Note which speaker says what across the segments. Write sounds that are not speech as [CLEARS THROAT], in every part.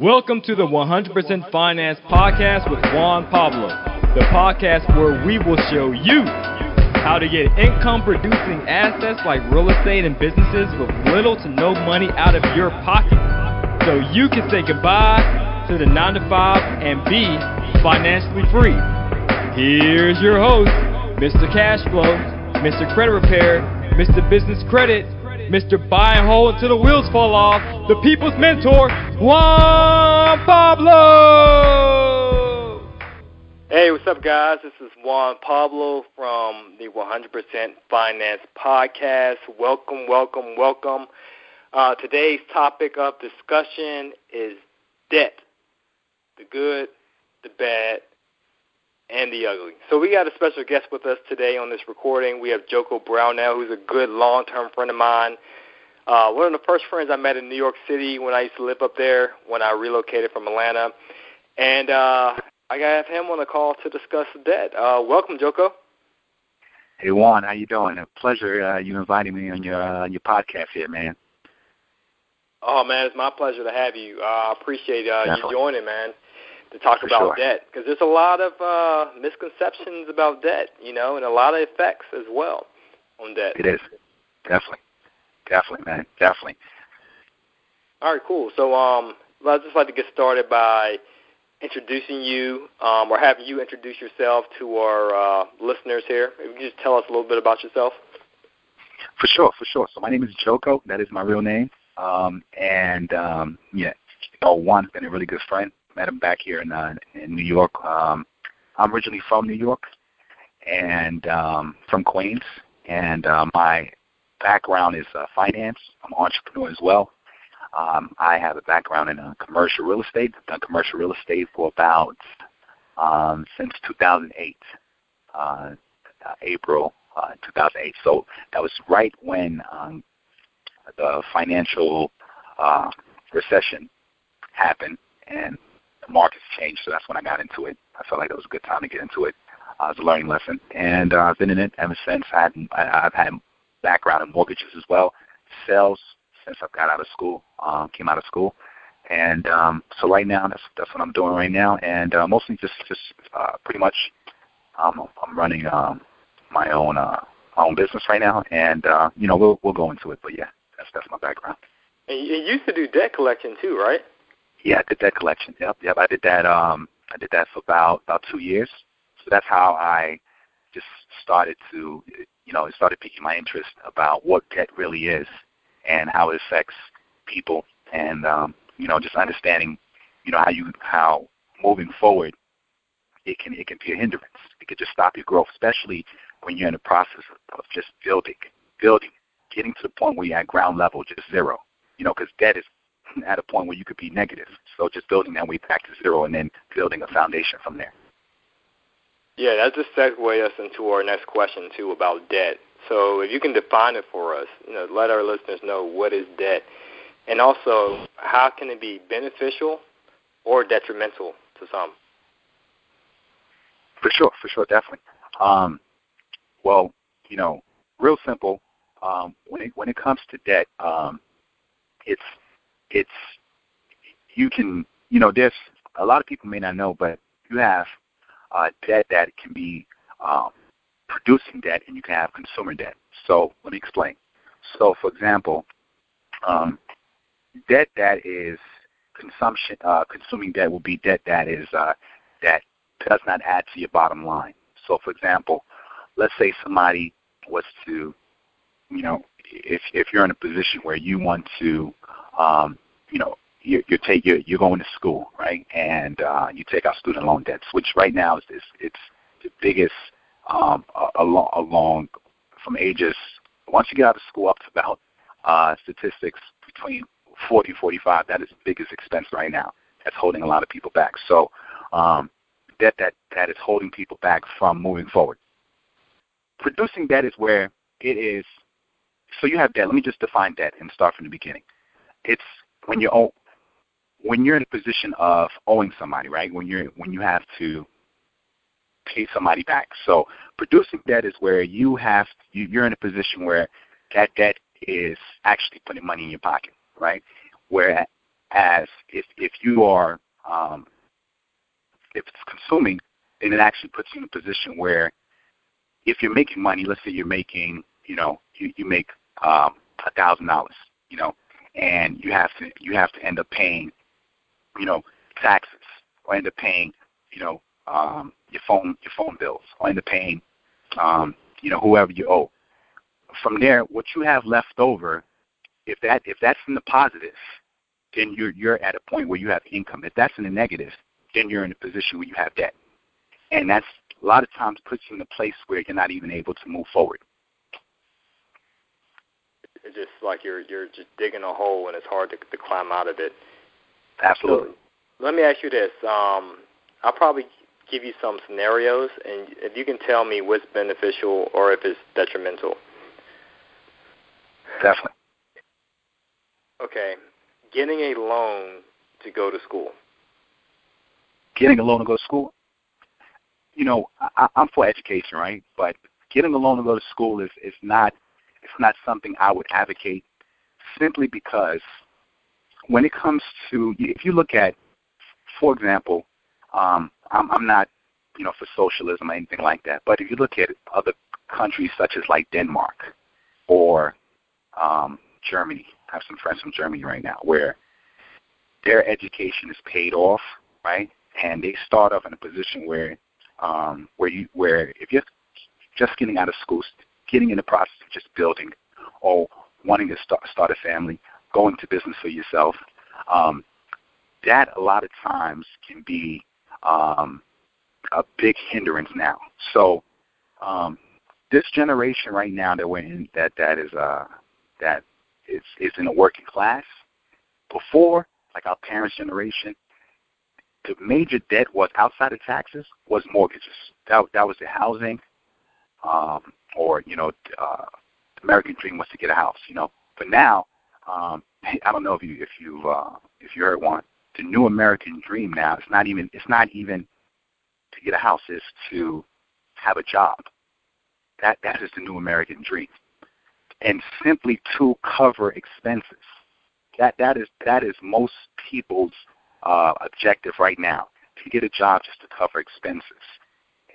Speaker 1: Welcome to the 100% Finance Podcast with Juan Pablo, the podcast where we will show you how to get income producing assets like real estate and businesses with little to no money out of your pocket so you can say goodbye to the 9 to 5 and be financially free. Here's your host, Mr. Cashflow, Mr. Credit Repair, Mr. Business Credit, Mr. Buy and Hold until the wheels fall off, the people's mentor, Juan Pablo.
Speaker 2: Hey, what's up, guys? This is Juan Pablo from the 100% Finance Podcast. Welcome, welcome, welcome. Uh, today's topic of discussion is debt the good, the bad, and the ugly. So we got a special guest with us today on this recording. We have Joko Brownell, who's a good long-term friend of mine. Uh, one of the first friends I met in New York City when I used to live up there when I relocated from Atlanta. And uh, I have him on the call to discuss the debt. Uh, welcome, Joko.
Speaker 3: Hey Juan, how you doing? A pleasure uh, you inviting me on your uh, your podcast here, man.
Speaker 2: Oh man, it's my pleasure to have you. Uh, I appreciate uh, you joining, man to talk
Speaker 3: For
Speaker 2: about
Speaker 3: sure.
Speaker 2: debt because there's a lot of uh, misconceptions about debt, you know, and a lot of effects as well on debt.
Speaker 3: It is definitely, definitely, man, definitely.
Speaker 2: All right, cool. So, um, I'd just like to get started by introducing you, um, or having you introduce yourself to our uh, listeners here. If you could just tell us a little bit about yourself.
Speaker 3: For sure, for sure. So my name is Joko. That is my real name. Um, and um, yeah, you know, Juan's been a really good friend. Met him back here in uh, in New York. Um, I'm originally from New York and um, from Queens. And uh, my background is uh, finance. I'm an entrepreneur as well. Um, I have a background in uh, commercial real estate. I've done commercial real estate for about um, since 2008, uh, April uh, 2008. So that was right when um, the financial uh, recession happened and the markets changed. So that's when I got into it. I felt like it was a good time to get into it. Uh, it was a learning lesson, and uh, I've been in it ever since. I had, I, I've had background in mortgages as well, sales since I've got out of school, um, came out of school, and um, so right now that's that's what I'm doing right now, and uh, mostly just just uh, pretty much um, I'm running um, my own uh, my own business right now, and uh, you know we'll we'll go into it, but yeah, that's that's my background.
Speaker 2: And you used to do debt collection too, right?
Speaker 3: Yeah, I did that collection. Yep, yep. I did that. Um, I did that for about about two years. So that's how I just started to, you know, it started piquing my interest about what debt really is and how it affects people, and um, you know, just understanding, you know, how you how moving forward, it can it can be a hindrance. It could just stop your growth, especially when you're in the process of, just building, building, getting to the point where you're at ground level, just zero. You know, because debt is at a point where you could be negative. So just building that way back to zero and then building a foundation from there.
Speaker 2: Yeah, that just segues us into our next question too about debt. So if you can define it for us, you know, let our listeners know what is debt, and also how can it be beneficial or detrimental to some.
Speaker 3: For sure, for sure, definitely. Um, well, you know, real simple. Um, when it when it comes to debt, um, it's it's you can you know there's a lot of people may not know, but you have uh, debt that can be um, producing debt, and you can have consumer debt. So let me explain. So, for example, um, debt that is consumption, uh, consuming debt will be debt that is uh, that does not add to your bottom line. So, for example, let's say somebody was to, you know, if if you're in a position where you want to, um, you know, you you take you're, you're going to school, right, and uh, you take out student loan debts, which right now is, is it's the biggest um, along along from ages once you get out of school up to about uh, statistics between 40 45 that is the biggest expense right now that's holding a lot of people back. So um, debt that that is holding people back from moving forward. Producing debt is where it is. So you have debt. Let me just define debt and start from the beginning it's when you're when you're in a position of owing somebody right when you're when you have to pay somebody back. So producing debt is where you have you, you're in a position where that debt is actually putting money in your pocket, right? Where as if if you are um, if it's consuming, then it actually puts you in a position where if you're making money, let's say you're making, you know, you, you make um a thousand dollars, you know, and you have to you have to end up paying, you know, taxes or end up paying, you know, um your phone your phone bills or end up paying um, you know, whoever you owe. From there, what you have left over, if that if that's in the positive, then you're you're at a point where you have income. If that's in the negative, then you're in a position where you have debt. And that's a lot of times puts you in a place where you're not even able to move forward.
Speaker 2: It's just like you're you're just digging a hole and it's hard to, to climb out of it.
Speaker 3: Absolutely.
Speaker 2: So, let me ask you this. Um, I'll probably give you some scenarios, and if you can tell me what's beneficial or if it's detrimental.
Speaker 3: Definitely.
Speaker 2: Okay. Getting a loan to go to school.
Speaker 3: Getting a loan to go to school. You know, I, I'm for education, right? But getting a loan to go to school is is not it's not something I would advocate simply because when it comes to if you look at, for example, um, I'm, I'm not, you know, for socialism or anything like that. But if you look at other countries such as like Denmark or um, Germany, I have some friends from Germany right now where their education is paid off, right? And they start off in a position where, um, where you, where if you're just getting out of school, getting in the process of just building, or wanting to start start a family, going to business for yourself, um, that a lot of times can be um, a big hindrance now. So um, this generation right now that we're in, that that is uh, that is is in a working class. Before, like our parents' generation, the major debt was outside of taxes was mortgages. That that was the housing, um, or you know, uh, American dream was to get a house. You know, but now, um, [LAUGHS] I don't know if you if you uh, if you heard Juan the new American dream now. It's not even it's not even to get a house. It's to have a job. That that is the new American dream, and simply to cover expenses. That that is that is most people's uh, objective right now to get a job just to cover expenses.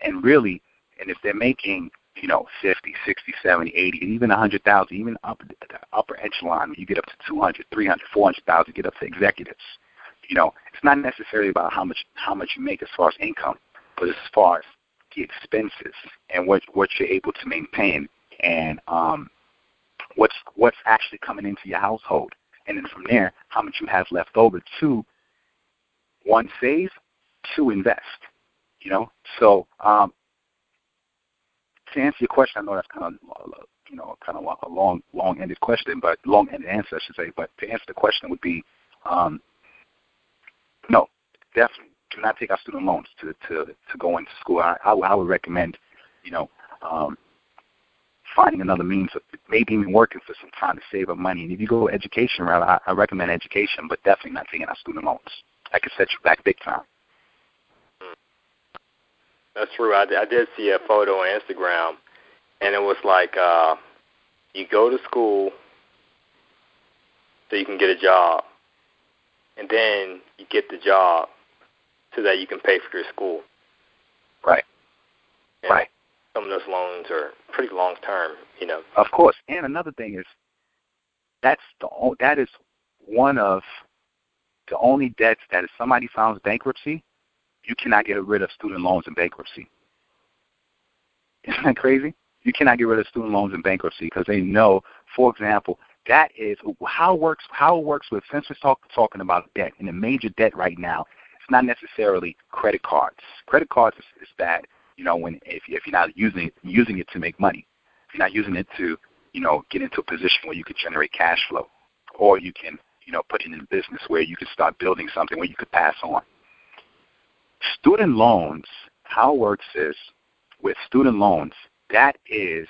Speaker 3: And really, and if they're making you know, 50, 60, 70, 80, and even 100,000, even up the upper echelon, you get up to 200, 300, 400,000, get up to executives. You know, it's not necessarily about how much how much you make as far as income, but as far as the expenses and what what you're able to maintain. And um, what's what's actually coming into your household, and then from there, how much you have left over to one save, to invest. You know, so um, to answer your question, I know that's kind of you know kind of a long long-ended question, but long-ended answer, I should say. But to answer the question would be um, no, definitely do not take out student loans to to to go into school. I I, I would recommend, you know, um, finding another means of maybe even working for some time to save up money. And if you go education route, I, I recommend education, but definitely not taking out student loans. That could set you back big time.
Speaker 2: That's true. I, I did see a photo on Instagram, and it was like uh, you go to school so you can get a job, and then you get the job so that you can pay for your school.
Speaker 3: Right.
Speaker 2: And
Speaker 3: right.
Speaker 2: Some of those loans are pretty long term, you know.
Speaker 3: Of course. And another thing is that's the that is one of the only debts that if somebody files bankruptcy, you cannot get rid of student loans in bankruptcy. Isn't that crazy? You cannot get rid of student loans in bankruptcy because they know, for example, that is how it works. How it works with since we're talk, talking about debt and a major debt right now. It's not necessarily credit cards. Credit cards is, is bad. You know, when if if you're not using it, using it to make money, if you're not using it to you know get into a position where you could generate cash flow, or you can you know put it in a business where you could start building something where you could pass on. Student loans, how it works is with student loans, that is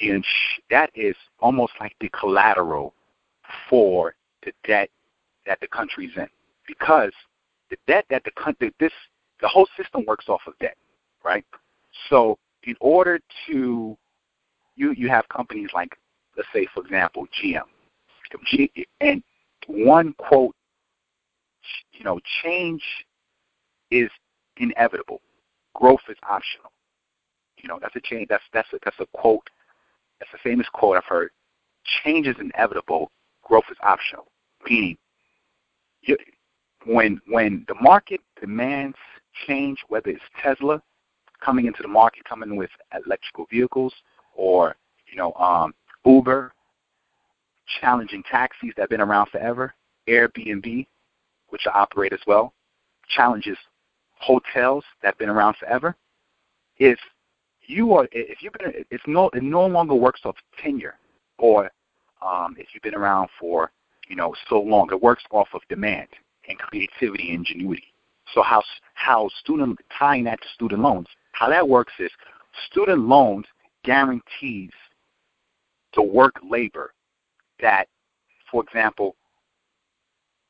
Speaker 3: the that is almost like the collateral for the debt that the country's in, because the debt that the country this the whole system works off of debt, right? So in order to you you have companies like let's say for example GM, G, and one quote, you know, change is inevitable. Growth is optional. You know, that's a change. That's that's a, that's a quote. That's a famous quote I've heard. Change is inevitable. Growth is optional. Meaning, you, when when the market demands change, whether it's Tesla coming into the market, coming with electrical vehicles, or you know um, Uber, challenging taxis that have been around forever, Airbnb, which I operate as well, challenges hotels that have been around forever. If you are, if you've been, it's no, it no longer works off tenure, or um, if you've been around for you know so long, it works off of demand and creativity and ingenuity. So how how student tying that to student loans, how that works is student loans guarantees the work labor that, for example,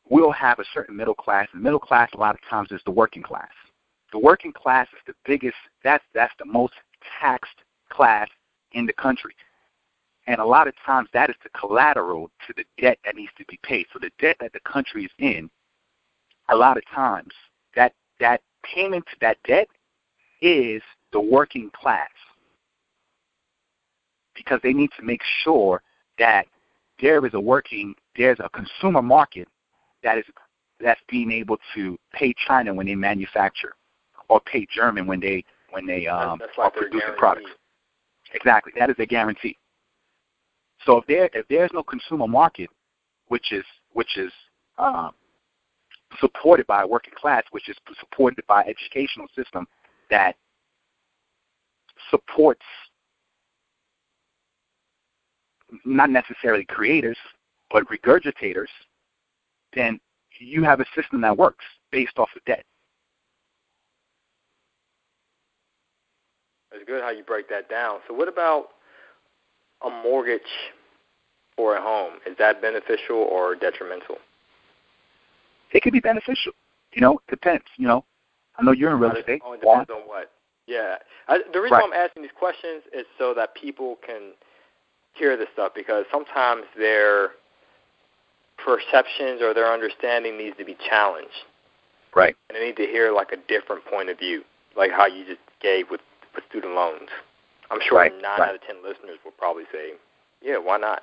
Speaker 3: we'll have a certain middle class, and middle class a lot of times is the working class. The working class is the biggest. That's that's the most taxed class in the country. And a lot of times that is the collateral to the debt that needs to be paid. So the debt that the country is in, a lot of times that that payment to that debt is the working class. Because they need to make sure that there is a working there's a consumer market that is that's being able to pay China when they manufacture or pay German when they when they um,
Speaker 2: that's, that's
Speaker 3: are producing products. Exactly, that is a guarantee. So if there if there's no consumer market, which is which is um, supported by a working class, which is supported by educational system that supports not necessarily creators, but regurgitators, then you have a system that works based off of debt.
Speaker 2: It's good how you break that down. So, what about a mortgage for a home? Is that beneficial or detrimental?
Speaker 3: It could be beneficial. You know, it depends. You know, I know you're in real estate.
Speaker 2: Oh, it depends on what. Yeah. I, the reason
Speaker 3: right.
Speaker 2: I'm asking these questions is so that people can hear this stuff because sometimes their perceptions or their understanding needs to be challenged.
Speaker 3: Right.
Speaker 2: And they need to hear like a different point of view, like how you just gave with, with student loans. I'm sure
Speaker 3: right.
Speaker 2: nine
Speaker 3: right.
Speaker 2: out of ten listeners will probably say, "Yeah, why not?"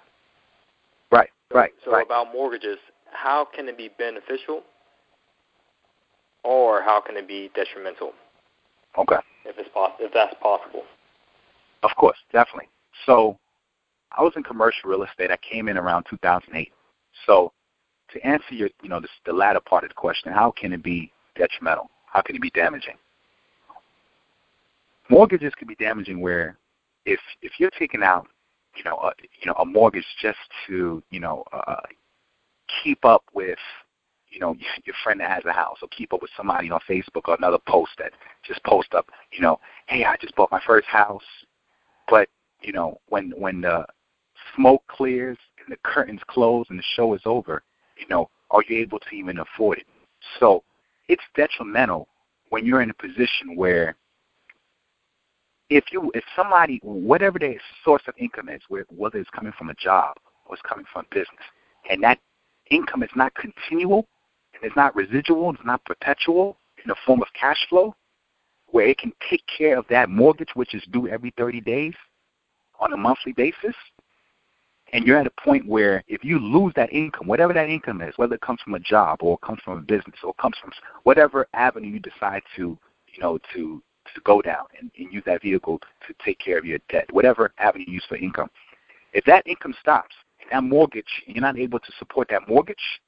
Speaker 3: Right. Right.
Speaker 2: So
Speaker 3: right.
Speaker 2: about mortgages, how can it be beneficial, or how can it be detrimental?
Speaker 3: Okay.
Speaker 2: If it's poss- if that's possible.
Speaker 3: Of course, definitely. So, I was in commercial real estate. I came in around 2008. So, to answer your, you know, this, the latter part of the question, how can it be detrimental? How can it be damaging? Mortgages can be damaging where if if you're taking out, you know, a, you know, a mortgage just to, you know, uh, keep up with, you know, your friend that has a house, or keep up with somebody on Facebook or another post that just post up, you know, hey, I just bought my first house, but you know, when when the smoke clears the curtains close and the show is over, you know, are you able to even afford it? So it's detrimental when you're in a position where if you if somebody whatever their source of income is, whether it's coming from a job or it's coming from business, and that income is not continual and it's not residual, it's not perpetual in the form of cash flow, where it can take care of that mortgage which is due every 30 days on a monthly basis, and you're at a point where if you lose that income, whatever that income is, whether it comes from a job or it comes from a business or it comes from whatever avenue you decide to, you know, to to go down and, and use that vehicle to take care of your debt, whatever avenue you use for income. If that income stops, that mortgage, and you're not able to support that mortgage,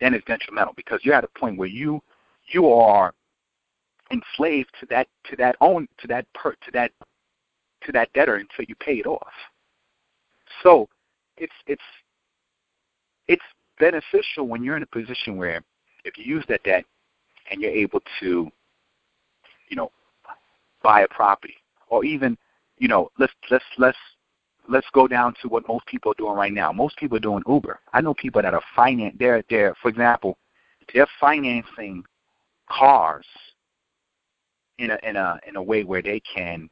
Speaker 3: then it's detrimental because you're at a point where you you are enslaved to that to that own to that per, to that to that debtor until you pay it off. So it's it's it's beneficial when you're in a position where if you use that debt and you're able to, you know, buy a property or even, you know, let's let's let's let's go down to what most people are doing right now. Most people are doing Uber. I know people that are finance they're they're for example, they're financing cars in a in a in a way where they can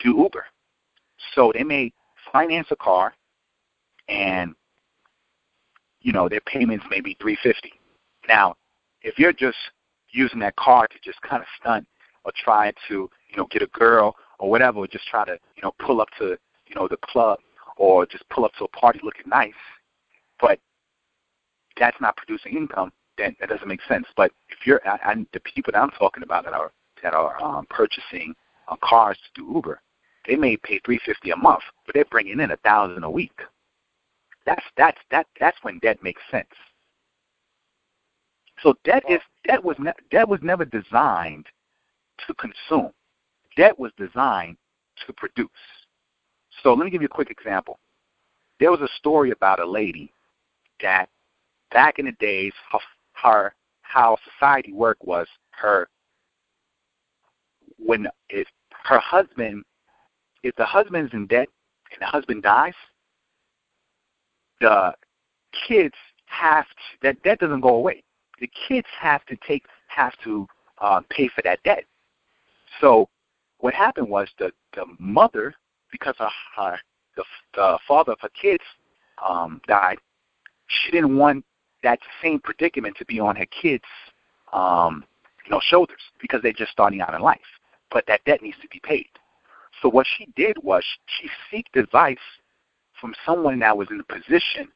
Speaker 3: do Uber. So they may finance a car and you know, their payments may be 350. Now, if you're just using that card to just kind of stunt or try to, you know, get a girl or whatever, or just try to, you know, pull up to, you know, the club or just pull up to a party looking nice, but that's not producing income, then that doesn't make sense. But if you're, the people that I'm talking about that are that are um, purchasing uh, cars to do Uber, they may pay three fifty a month, but they're bringing in a thousand a week. That's that's that that's when debt makes sense. So debt is debt was ne- debt was never designed to consume. Debt was designed to produce. So let me give you a quick example. There was a story about a lady that back in the days, her, her how society worked was her when if her husband if the husband's in debt and the husband dies, the kids have to, that debt doesn't go away. The kids have to take have to uh, pay for that debt. So what happened was the the mother, because of her the, the father of her kids um, died, she didn't want that same predicament to be on her kids' um, you know shoulders because they're just starting out in life. But that debt needs to be paid. So what she did was she sought advice from someone that was in a position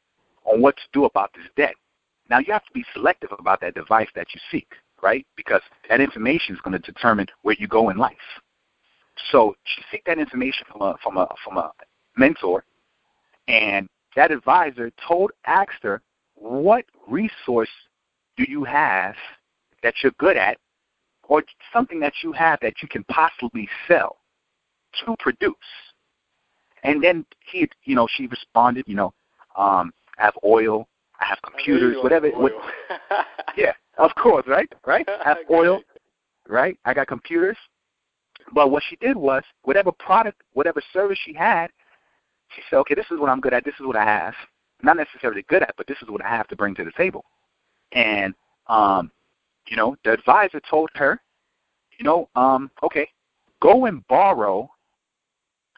Speaker 3: on what to do about this debt. Now you have to be selective about that device that you seek, right? Because that information is going to determine where you go in life. So seek that information from a from a from a mentor, and that advisor told asked her, "What resource do you have that you're good at, or something that you have that you can possibly sell to produce?" And then he, you know, she responded, you know, um, I have oil, I have computers,
Speaker 2: I
Speaker 3: whatever. What, [LAUGHS] yeah, of course, right? Right? I have [LAUGHS] oil, right? I got computers. But what she did was, whatever product, whatever service she had, she said, okay, this is what I'm good at. This is what I have. Not necessarily good at, but this is what I have to bring to the table. And, um, you know, the advisor told her, you know, um, okay, go and borrow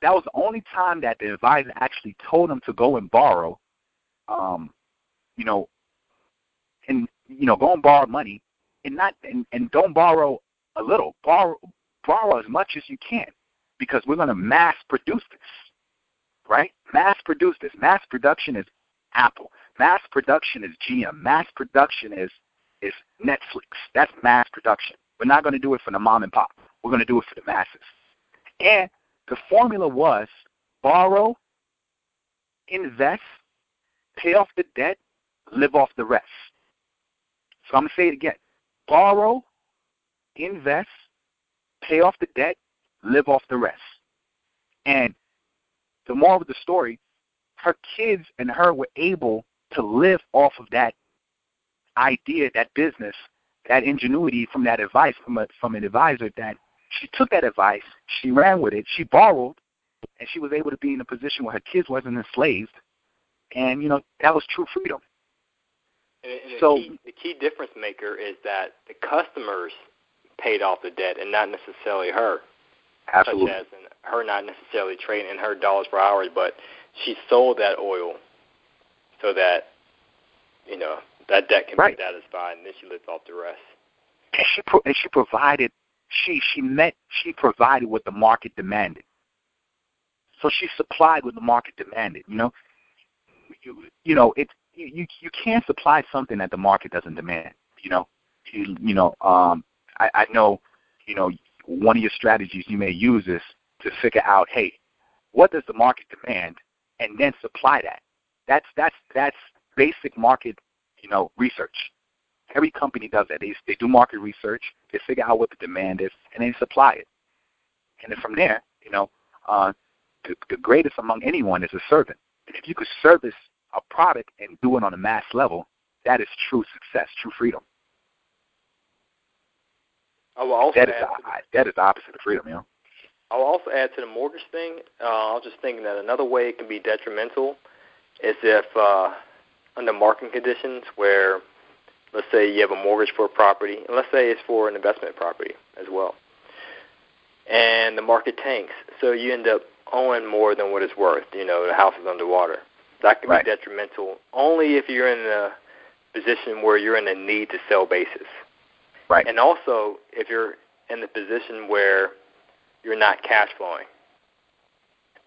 Speaker 3: that was the only time that the advisor actually told him to go and borrow, um, you know, and you know, go and borrow money, and not and, and don't borrow a little, borrow borrow as much as you can, because we're going to mass produce this, right? Mass produce this. Mass production is Apple. Mass production is GM. Mass production is is Netflix. That's mass production. We're not going to do it for the mom and pop. We're going to do it for the masses. And the formula was borrow, invest, pay off the debt, live off the rest. So I'm going to say it again. Borrow, invest, pay off the debt, live off the rest. And the moral of the story, her kids and her were able to live off of that idea, that business, that ingenuity from that advice from a from an advisor that she took that advice, she ran with it, she borrowed, and she was able to be in a position where her kids wasn't enslaved, and you know that was true freedom.
Speaker 2: And, and
Speaker 3: so
Speaker 2: the key, the key difference maker is that the customers paid off the debt and not necessarily her.
Speaker 3: Absolutely.
Speaker 2: Such as in her not necessarily trading in her dollars per hour, but she sold that oil so that you know that debt can
Speaker 3: right.
Speaker 2: be satisfied, and then she lived off the rest.
Speaker 3: And she pro- and she provided she she met she provided what the market demanded. So she supplied what the market demanded. You know, you, you know it you you can't supply something that the market doesn't demand. You know, you, you know um, I, I know you know one of your strategies you may use is to figure out hey what does the market demand and then supply that. That's that's that's basic market you know research. Every company does that. They they do market research, they figure out what the demand is, and then supply it. And then from there, you know, uh, the, the greatest among anyone is a servant. And if you could service a product and do it on a mass level, that is true success, true freedom.
Speaker 2: I will also
Speaker 3: that is
Speaker 2: add
Speaker 3: the, that is the opposite of freedom, you know.
Speaker 2: I'll also add to the mortgage thing. Uh, I was just thinking that another way it can be detrimental is if uh, under market conditions where let's say you have a mortgage for a property, and let's say it's for an investment property as well, and the market tanks, so you end up owing more than what it's worth. You know, the house is underwater. That can
Speaker 3: Right.
Speaker 2: be detrimental only if you're in a position where you're in a need to sell basis.
Speaker 3: Right.
Speaker 2: And also if you're in the position where you're not cash flowing.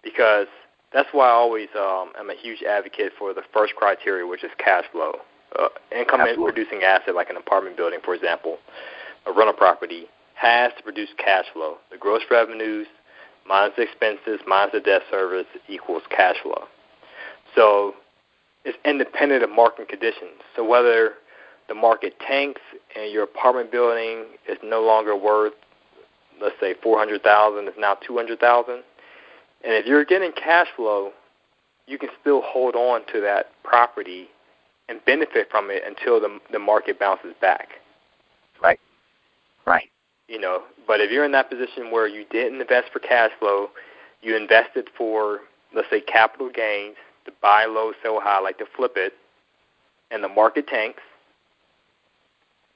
Speaker 2: Because that's why I always um, am a huge advocate for the first criteria, which is cash flow. Uh, income producing asset, like an apartment building, for example, a rental property, has to produce cash flow. The gross revenues minus the expenses minus the debt service equals cash flow. So it's independent of market conditions. So whether the market tanks and your apartment building is no longer worth, let's say, four hundred thousand, it's now two hundred thousand, and if you're getting cash flow, you can still hold on to that property and benefit from it until the the market bounces back.
Speaker 3: Right. Right.
Speaker 2: You know, but if you're in that position where you didn't invest for cash flow, you invested for let's say capital gains, to buy low, sell high, like to flip it, and the market tanks,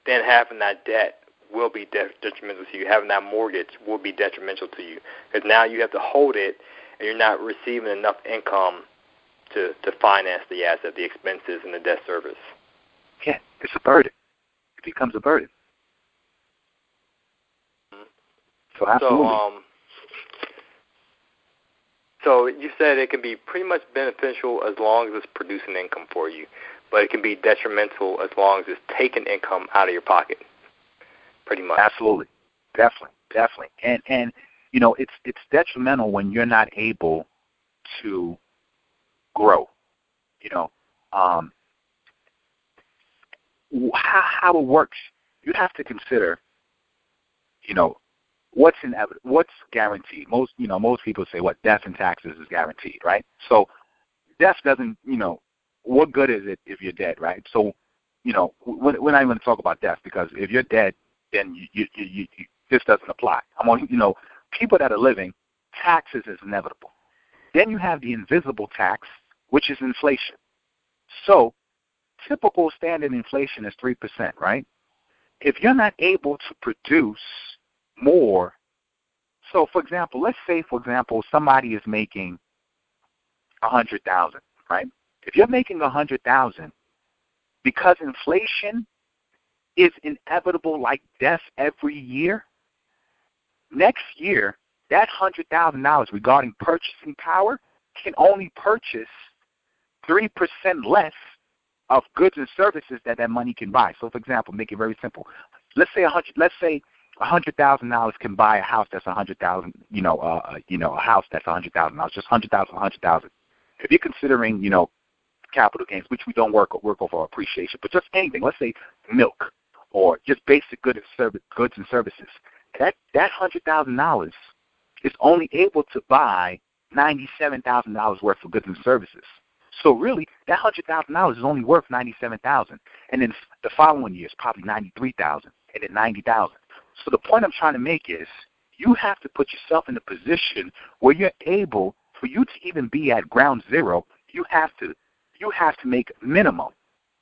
Speaker 2: then having that debt will be de- detrimental to you. Having that mortgage will be detrimental to you because now you have to hold it, and you're not receiving enough income to to finance the asset, the expenses, and the debt service.
Speaker 3: Yeah, it's a burden. It becomes a burden. So absolutely.
Speaker 2: So, um, so you said it can be pretty much beneficial as long as it's producing income for you, but it can be detrimental as long as it's taking income out of your pocket. Pretty much.
Speaker 3: Absolutely, definitely, definitely, and and you know it's it's detrimental when you're not able to grow. You know, um, how how it works. You have to consider. You know, what's inevitable, what's guaranteed. Most you know most people say what death and taxes is guaranteed, right? So death doesn't. You know, what good is it if you're dead, right? So you know, we're not even going to talk about death because if you're dead, then you, you, you, you this doesn't apply. I'm on, you know, people that are living, taxes is inevitable. Then you have the invisible tax, which is inflation. So, typical standard inflation is three percent, right? If you're not able to produce more, so for example, let's say for example somebody is making a hundred thousand, right? If you're making a hundred thousand, because inflation is inevitable like death every year, next year, that $100,000 regarding purchasing power can only purchase 3% less of goods and services that that money can buy. So, for example, make it very simple. Let's say a hundred. Let's say a hundred thousand dollars can buy a house that's a hundred thousand. You know, uh, you know, a house that's a hundred thousand dollars. Just hundred thousand, hundred thousand. If you're considering, you know, capital gains, which we don't work work over appreciation, but just anything. Let's say milk or just basic goods and service, goods and services. That that hundred thousand dollars is only able to buy ninety seven thousand dollars worth of goods and services. So really, that hundred thousand dollars is only worth ninety seven thousand, and then the following year is probably ninety three thousand, and then ninety thousand. So the point I'm trying to make is, you have to put yourself in a position where you're able, for you to even be at ground zero, you have to you have to make minimum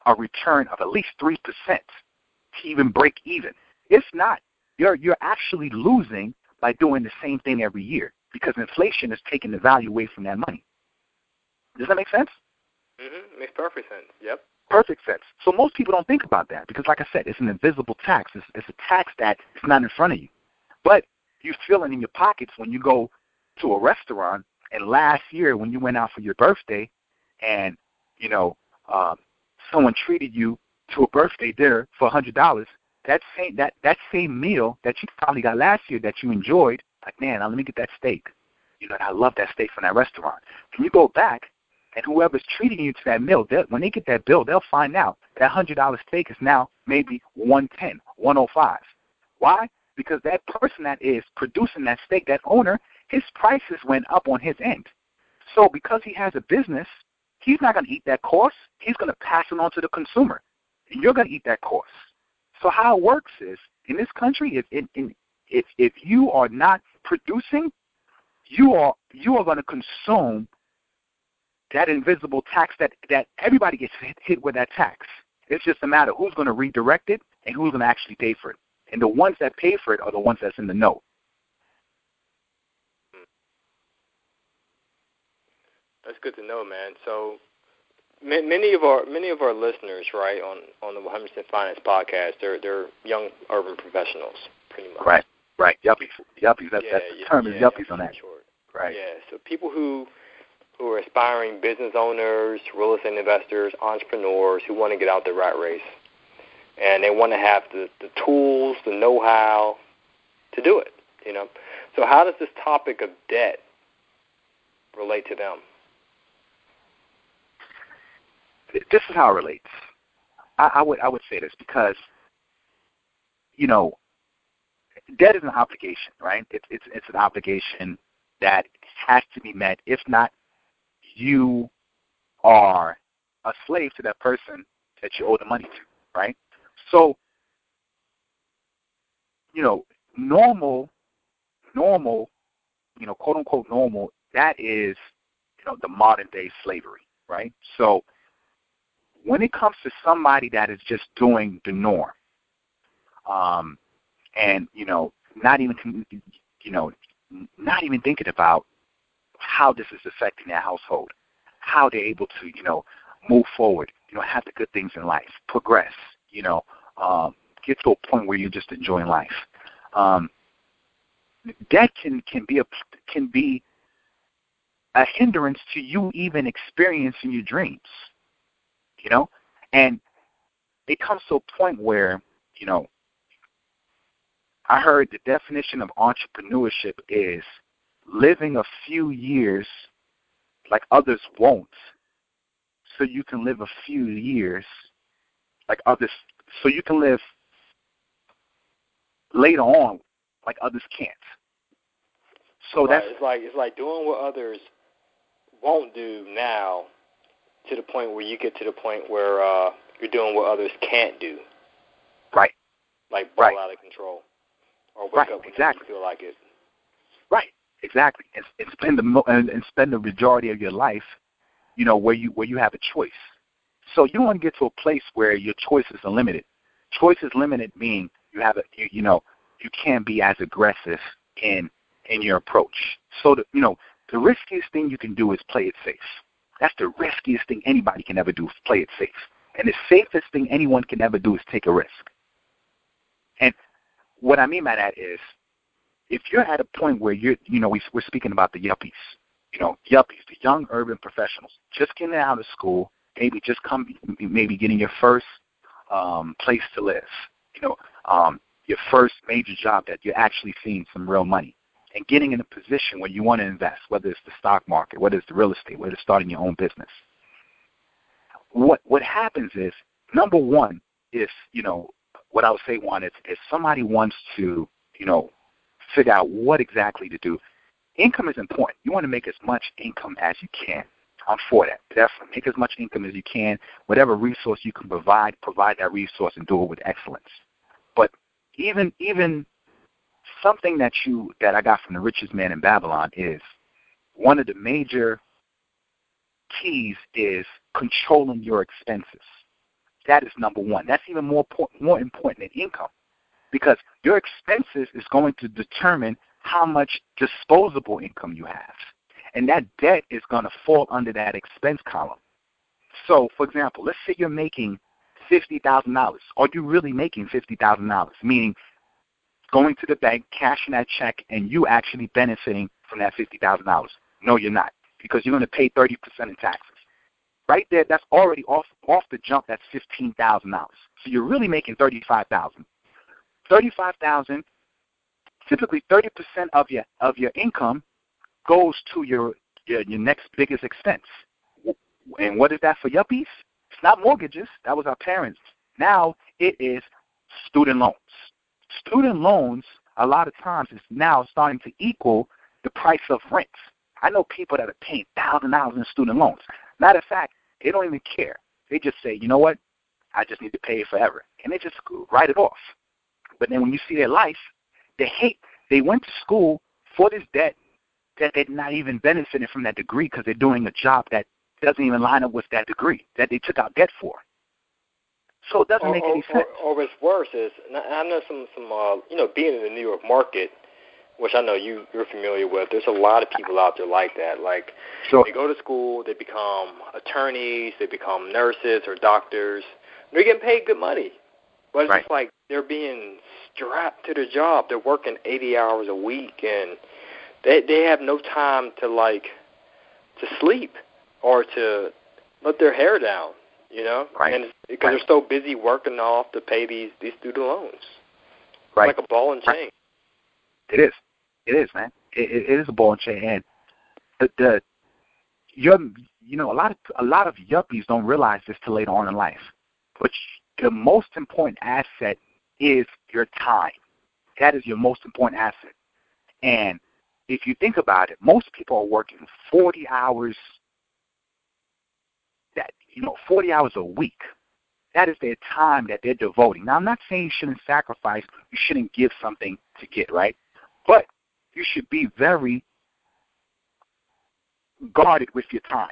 Speaker 3: a return of at least three percent to even break even. If not, you're you're actually losing by doing the same thing every year because inflation is taking the value away from that money. Does that make sense?
Speaker 2: Mm-hmm. Makes perfect sense. Yep.
Speaker 3: Perfect sense. So most people don't think about that because, like I said, it's an invisible tax. It's, it's a tax that is not in front of you, but you feel it in your pockets when you go to a restaurant. And last year, when you went out for your birthday, and you know um, someone treated you to a birthday dinner for a hundred dollars, that same that that same meal that you probably got last year that you enjoyed, like man, now let me get that steak. You know, I love that steak from that restaurant. When you go back, and whoever's treating you to that meal, when they get that bill, they'll find out that hundred dollar steak is now maybe one ten, one oh five. Why? Because that person that is producing that steak, that owner, his prices went up on his end. So because he has a business, he's not going to eat that cost. He's going to pass it on to the consumer. And you're going to eat that cost. So how it works is in this country, if in, if if you are not producing, you are you are going to consume that invisible tax that that everybody gets hit, hit with that tax. It's just a matter of who's going to redirect it and who's going to actually pay for it. And the ones that pay for it are the ones that's in the know.
Speaker 2: That's good to know, man. So many of our many of our listeners, right, on on the 100% Finance podcast, they're they're young urban professionals, pretty much.
Speaker 3: Right, right. Yuppies, yuppies. That,
Speaker 2: yeah,
Speaker 3: that's the term
Speaker 2: yeah,
Speaker 3: is yuppies on that.
Speaker 2: Short.
Speaker 3: Right.
Speaker 2: Yeah. So people who who are aspiring business owners, real estate investors, entrepreneurs who want to get out the rat race, and they want to have the the tools, the know-how to do it. You know. So how does this topic of debt relate to them?
Speaker 3: This is how it relates. I, I would I would say this because you know debt is an obligation, right? It's it's it's an obligation that has to be met. If not, you are a slave to that person that you owe the money to, right? So, you know, normal, normal, you know, quote unquote normal, that is, you know, the modern day slavery, right? So, when it comes to somebody that is just doing the norm, um, and you know, not even, you know, not even thinking about how this is affecting their household, how they're able to, you know, move forward, you know, have the good things in life, progress, you know, um, get to a point where you're just enjoying life. Um, that can can be a can be a hindrance to you even experiencing your dreams. You know, and it comes to a point where you know I heard the definition of entrepreneurship is living a few years like others won't, so you can live a few years like others, so you can live later on like others can't. So
Speaker 2: right.
Speaker 3: that's
Speaker 2: it's like it's like doing what others won't do now, to the point where you get to the point where uh, you're doing what others can't do.
Speaker 3: Right.
Speaker 2: Like ball
Speaker 3: Right.
Speaker 2: out of control, or wake
Speaker 3: Right,
Speaker 2: up when
Speaker 3: exactly.
Speaker 2: you feel like it.
Speaker 3: Exactly, and, and spend the and, and spend the majority of your life, you know, where you where you have a choice. So you want to get to a place where your choices are limited. Choices limited mean you have a you, you know you can't be as aggressive in in your approach. So the you know the riskiest thing you can do is play it safe. That's the riskiest thing anybody can ever do is play it safe. And the safest thing anyone can ever do is take a risk. And what I mean by that is if you're at a point where you're, you know, we, we're speaking about the yuppies, you know, yuppies, the young urban professionals, just getting out of school, maybe just come, maybe getting your first um, place to live, you know, um, your first major job that you're actually seeing some real money, and getting in a position where you want to invest, whether it's the stock market, whether it's the real estate, whether it's starting your own business. What what happens is number one is you know what I would say one is if somebody wants to you know figure out what exactly to do. Income is important. You want to make as much income as you can. I'm for that. Definitely make as much income as you can. Whatever resource you can provide, provide that resource and do it with excellence. But even even something that you that I got from the richest man in Babylon is one of the major keys is controlling your expenses. That is number one. That's even more more important than income because your expenses is going to determine how much disposable income you have. And that debt is going to fall under that expense column. So, for example, let's say you're making $50,000. Are you really making $50,000? Meaning going to the bank, cashing that check, and you actually benefiting from that $50,000. No, you're not because you're going to pay 30% in taxes. Right there, that's already off off the jump. That's fifteen thousand dollars. So you're really making thirty-five thousand. Thirty-five thousand. Typically, thirty percent of your of your income goes to your, your your next biggest expense. And what is that for yuppies? It's not mortgages. That was our parents. Now it is student loans. Student loans, a lot of times, is now starting to equal the price of rent. I know people that are paying thousand dollars in student loans. Matter of fact, they don't even care. They just say, you know what? I just need to pay it forever. And they just write it off. But then when you see their life, they hate, they went to school for this debt that they're not even benefiting from that degree because they're doing a job that doesn't even line up with that degree that they took out debt for. So it doesn't
Speaker 2: or,
Speaker 3: make any
Speaker 2: or,
Speaker 3: sense.
Speaker 2: Or, or what's worse is, I know some, some uh, you know, being in the New York market, which I know you you're familiar with. There's a lot of people out there like that. Like
Speaker 3: sure.
Speaker 2: they go to school, they become attorneys, they become nurses or doctors. They're getting paid good money, but it's
Speaker 3: right.
Speaker 2: just like they're being strapped to their job. They're working 80 hours a week, and they they have no time to like to sleep or to let their hair down. You know,
Speaker 3: right.
Speaker 2: and because right. they're so busy working off to pay these these student loans.
Speaker 3: Right.
Speaker 2: Like a ball and chain.
Speaker 3: It is. It is, man. It, it, it is a ball and chain, and the, the you're, you know, a lot of a lot of yuppies don't realize this till later on in life. But the most important asset is your time. That is your most important asset. And if you think about it, most people are working 40 hours that you know 40 hours a week. That is their time that they're devoting. Now, I'm not saying you shouldn't sacrifice. You shouldn't give something to get right, but you should be very guarded with your time.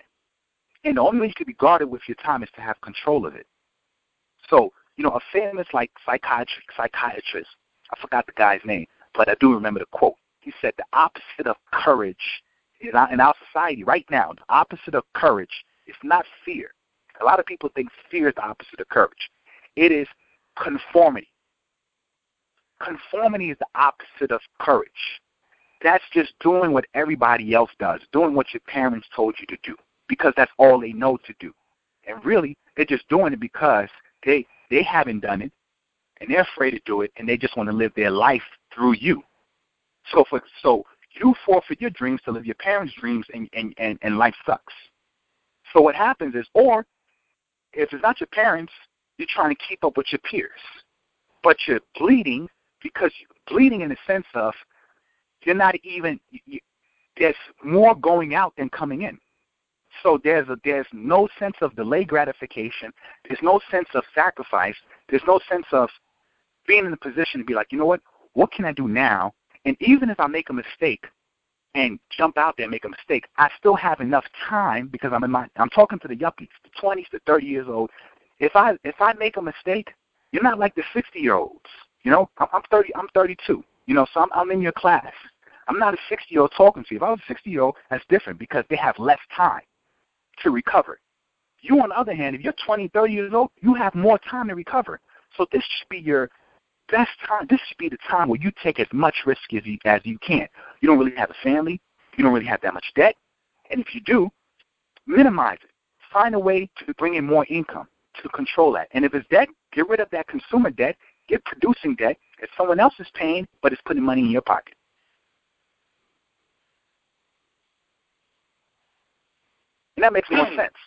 Speaker 3: And the only way you can be guarded with your time is to have control of it. So, you know, a famous like psychiatrist, psychiatrist, I forgot the guy's name, but I do remember the quote. He said the opposite of courage in our, in our society right now, the opposite of courage is not fear. A lot of people think fear is the opposite of courage. It is conformity. Conformity is the opposite of courage. That's just doing what everybody else does, doing what your parents told you to do, because that's all they know to do. And really, they're just doing it because they they haven't done it, and they're afraid to do it, and they just want to live their life through you. So for so you forfeit your dreams to live your parents' dreams, and and and, and life sucks. So what happens is, or if it's not your parents, you're trying to keep up with your peers, but you're bleeding because you're bleeding in the sense of you're not even. You, there's more going out than coming in. So there's a, there's no sense of delay gratification. There's no sense of sacrifice. There's no sense of being in a position to be like, you know what? What can I do now? And even if I make a mistake and jump out there and make a mistake, I still have enough time because I'm in my I'm talking to the yuppies, the 20s to 30 years old. If I if I make a mistake, you're not like the 60 year olds. You know, I'm 30. I'm 32. You know, so I'm, I'm in your class. I'm not a 60 year old talking to you. If I was a 60 year old, that's different because they have less time to recover. You, on the other hand, if you're 20, 30 years old, you have more time to recover. So this should be your best time. This should be the time where you take as much risk as you, as you can. You don't really have a family. You don't really have that much debt. And if you do, minimize it. Find a way to bring in more income to control that. And if it's debt, get rid of that consumer debt. Get producing debt that someone else is paying, but it's putting money in your pocket. And that makes more hmm. sense.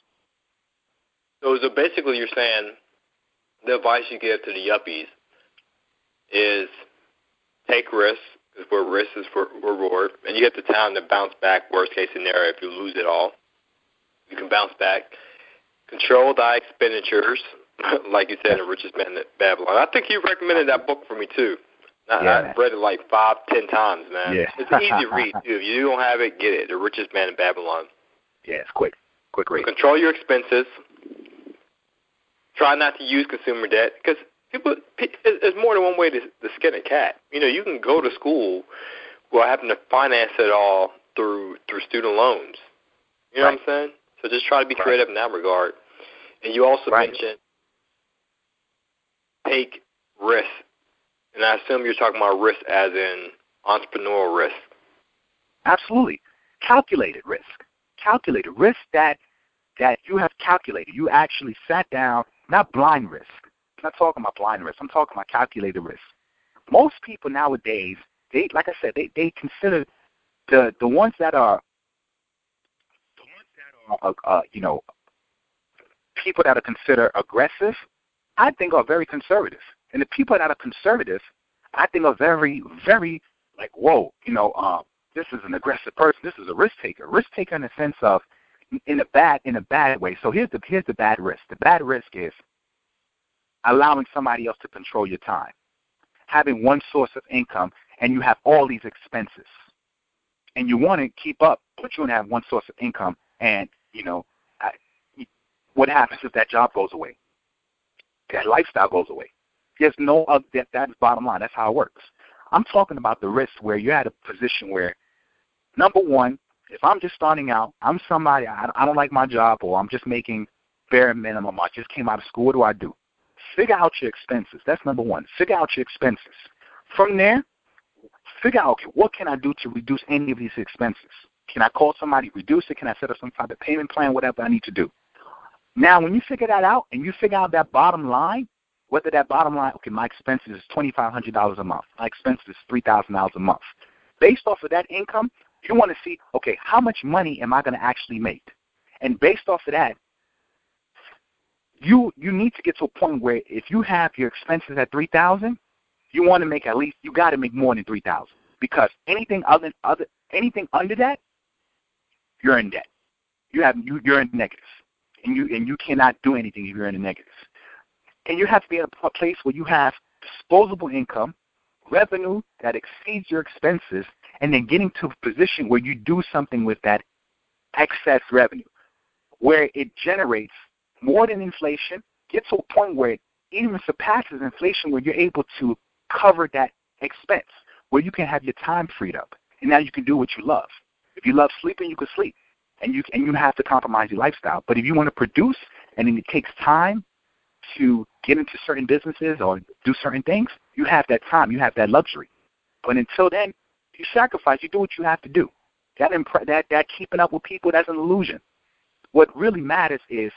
Speaker 2: So, so basically, you're saying the advice you give to the yuppies is take risks, because where risk is for reward, and you get the time to bounce back. Worst case scenario, if you lose it all, you can bounce back. Control thy expenditures, [LAUGHS] like you said, in Richest Man in Babylon. I think you recommended that book for me too. I,
Speaker 3: yeah,
Speaker 2: I've read it like five, ten times, man.
Speaker 3: Yeah.
Speaker 2: it's an easy read too. If you don't have it, get it. The Richest Man in Babylon.
Speaker 3: Yeah, it's quick.
Speaker 2: Control your expenses. Try not to use consumer debt because people. There's more than one way to, to skin a cat. You know, you can go to school while having to finance it all through through student loans. You know
Speaker 3: right.
Speaker 2: what I'm saying? So just try to be creative right. in that regard. And you also
Speaker 3: right.
Speaker 2: mentioned take risk, and I assume you're talking about risk as in entrepreneurial risk.
Speaker 3: Absolutely, calculated risk calculated risk that that you have calculated. You actually sat down, not blind risk. I'm not talking about blind risk. I'm talking about calculated risk. Most people nowadays, they like I said, they they consider the the ones that are the ones that are uh, uh, you know people that are considered aggressive. I think are very conservative, and the people that are conservative, I think are very very like whoa, you know, um, this is an aggressive person. This is a risk taker. Risk taker in the sense of in a bad in a bad way. So here's the here's the bad risk. The bad risk is allowing somebody else to control your time. Having one source of income and you have all these expenses. And you want to keep up, but you to have one source of income and, you know, I, what happens if that job goes away? That lifestyle goes away. There's no other that that's bottom line. That's how it works. I'm talking about the risk where you're at a position where, number one, if I'm just starting out, I'm somebody I, I don't like my job, or I'm just making bare minimum. I just came out of school. What do I do? Figure out your expenses. That's number one. Figure out your expenses. From there, figure out okay, what can I do to reduce any of these expenses? Can I call somebody, reduce it? Can I set up some type of payment plan? Whatever I need to do. Now, when you figure that out and you figure out that bottom line, whether that bottom line, okay, my expenses is twenty five hundred dollars a month, my expenses is three thousand dollars a month. Based off of that income, you want to see, okay, how much money am I going to actually make? And based off of that, you you need to get to a point where if you have your expenses at three thousand, you want to make at least you got to make more than three thousand because anything other other anything under that, you're in debt. You have you you're in and you and you cannot do anything if you're in the negatives. And you have to be in a place where you have disposable income, revenue that exceeds your expenses, and then getting to a position where you do something with that excess revenue, where it generates more than inflation, get to a point where it even surpasses inflation, where you're able to cover that expense, where you can have your time freed up, and now you can do what you love. If you love sleeping, you can sleep, and you and you have to compromise your lifestyle. But if you want to produce, and it takes time to get into certain businesses or do certain things, you have that time, you have that luxury. But until then, you sacrifice, you do what you have to do. That impre- that that keeping up with people, that's an illusion. What really matters is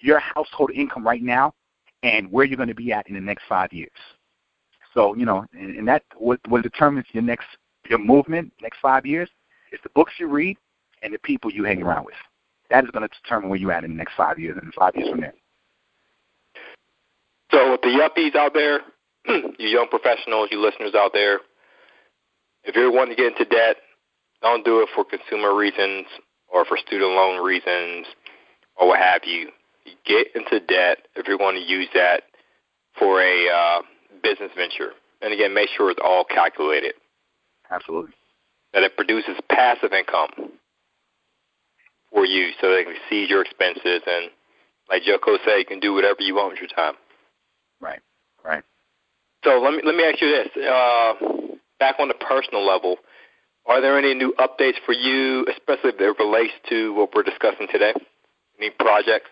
Speaker 3: your household income right now and where you're going to be at in the next five years. So you know, and, and that what what determines your next your movement next five years is the books you read and the people you hang around with. That is going to determine where you're at in the next five years and five years from there.
Speaker 2: So, with the yuppies out there, [CLEARS THROAT] you young professionals, you listeners out there, if you're wanting to get into debt, don't do it for consumer reasons or for student loan reasons or what have you. Get into debt if you're going to use that for a uh, business venture. And again, make sure it's all calculated.
Speaker 3: Absolutely.
Speaker 2: That it produces passive income for you so they can see your expenses. And like Joko said, you can do whatever you want with your time.
Speaker 3: Right, right.
Speaker 2: So let me let me ask you this: uh, back on the personal level, are there any new updates for you, especially if it relates to what we're discussing today? Any projects?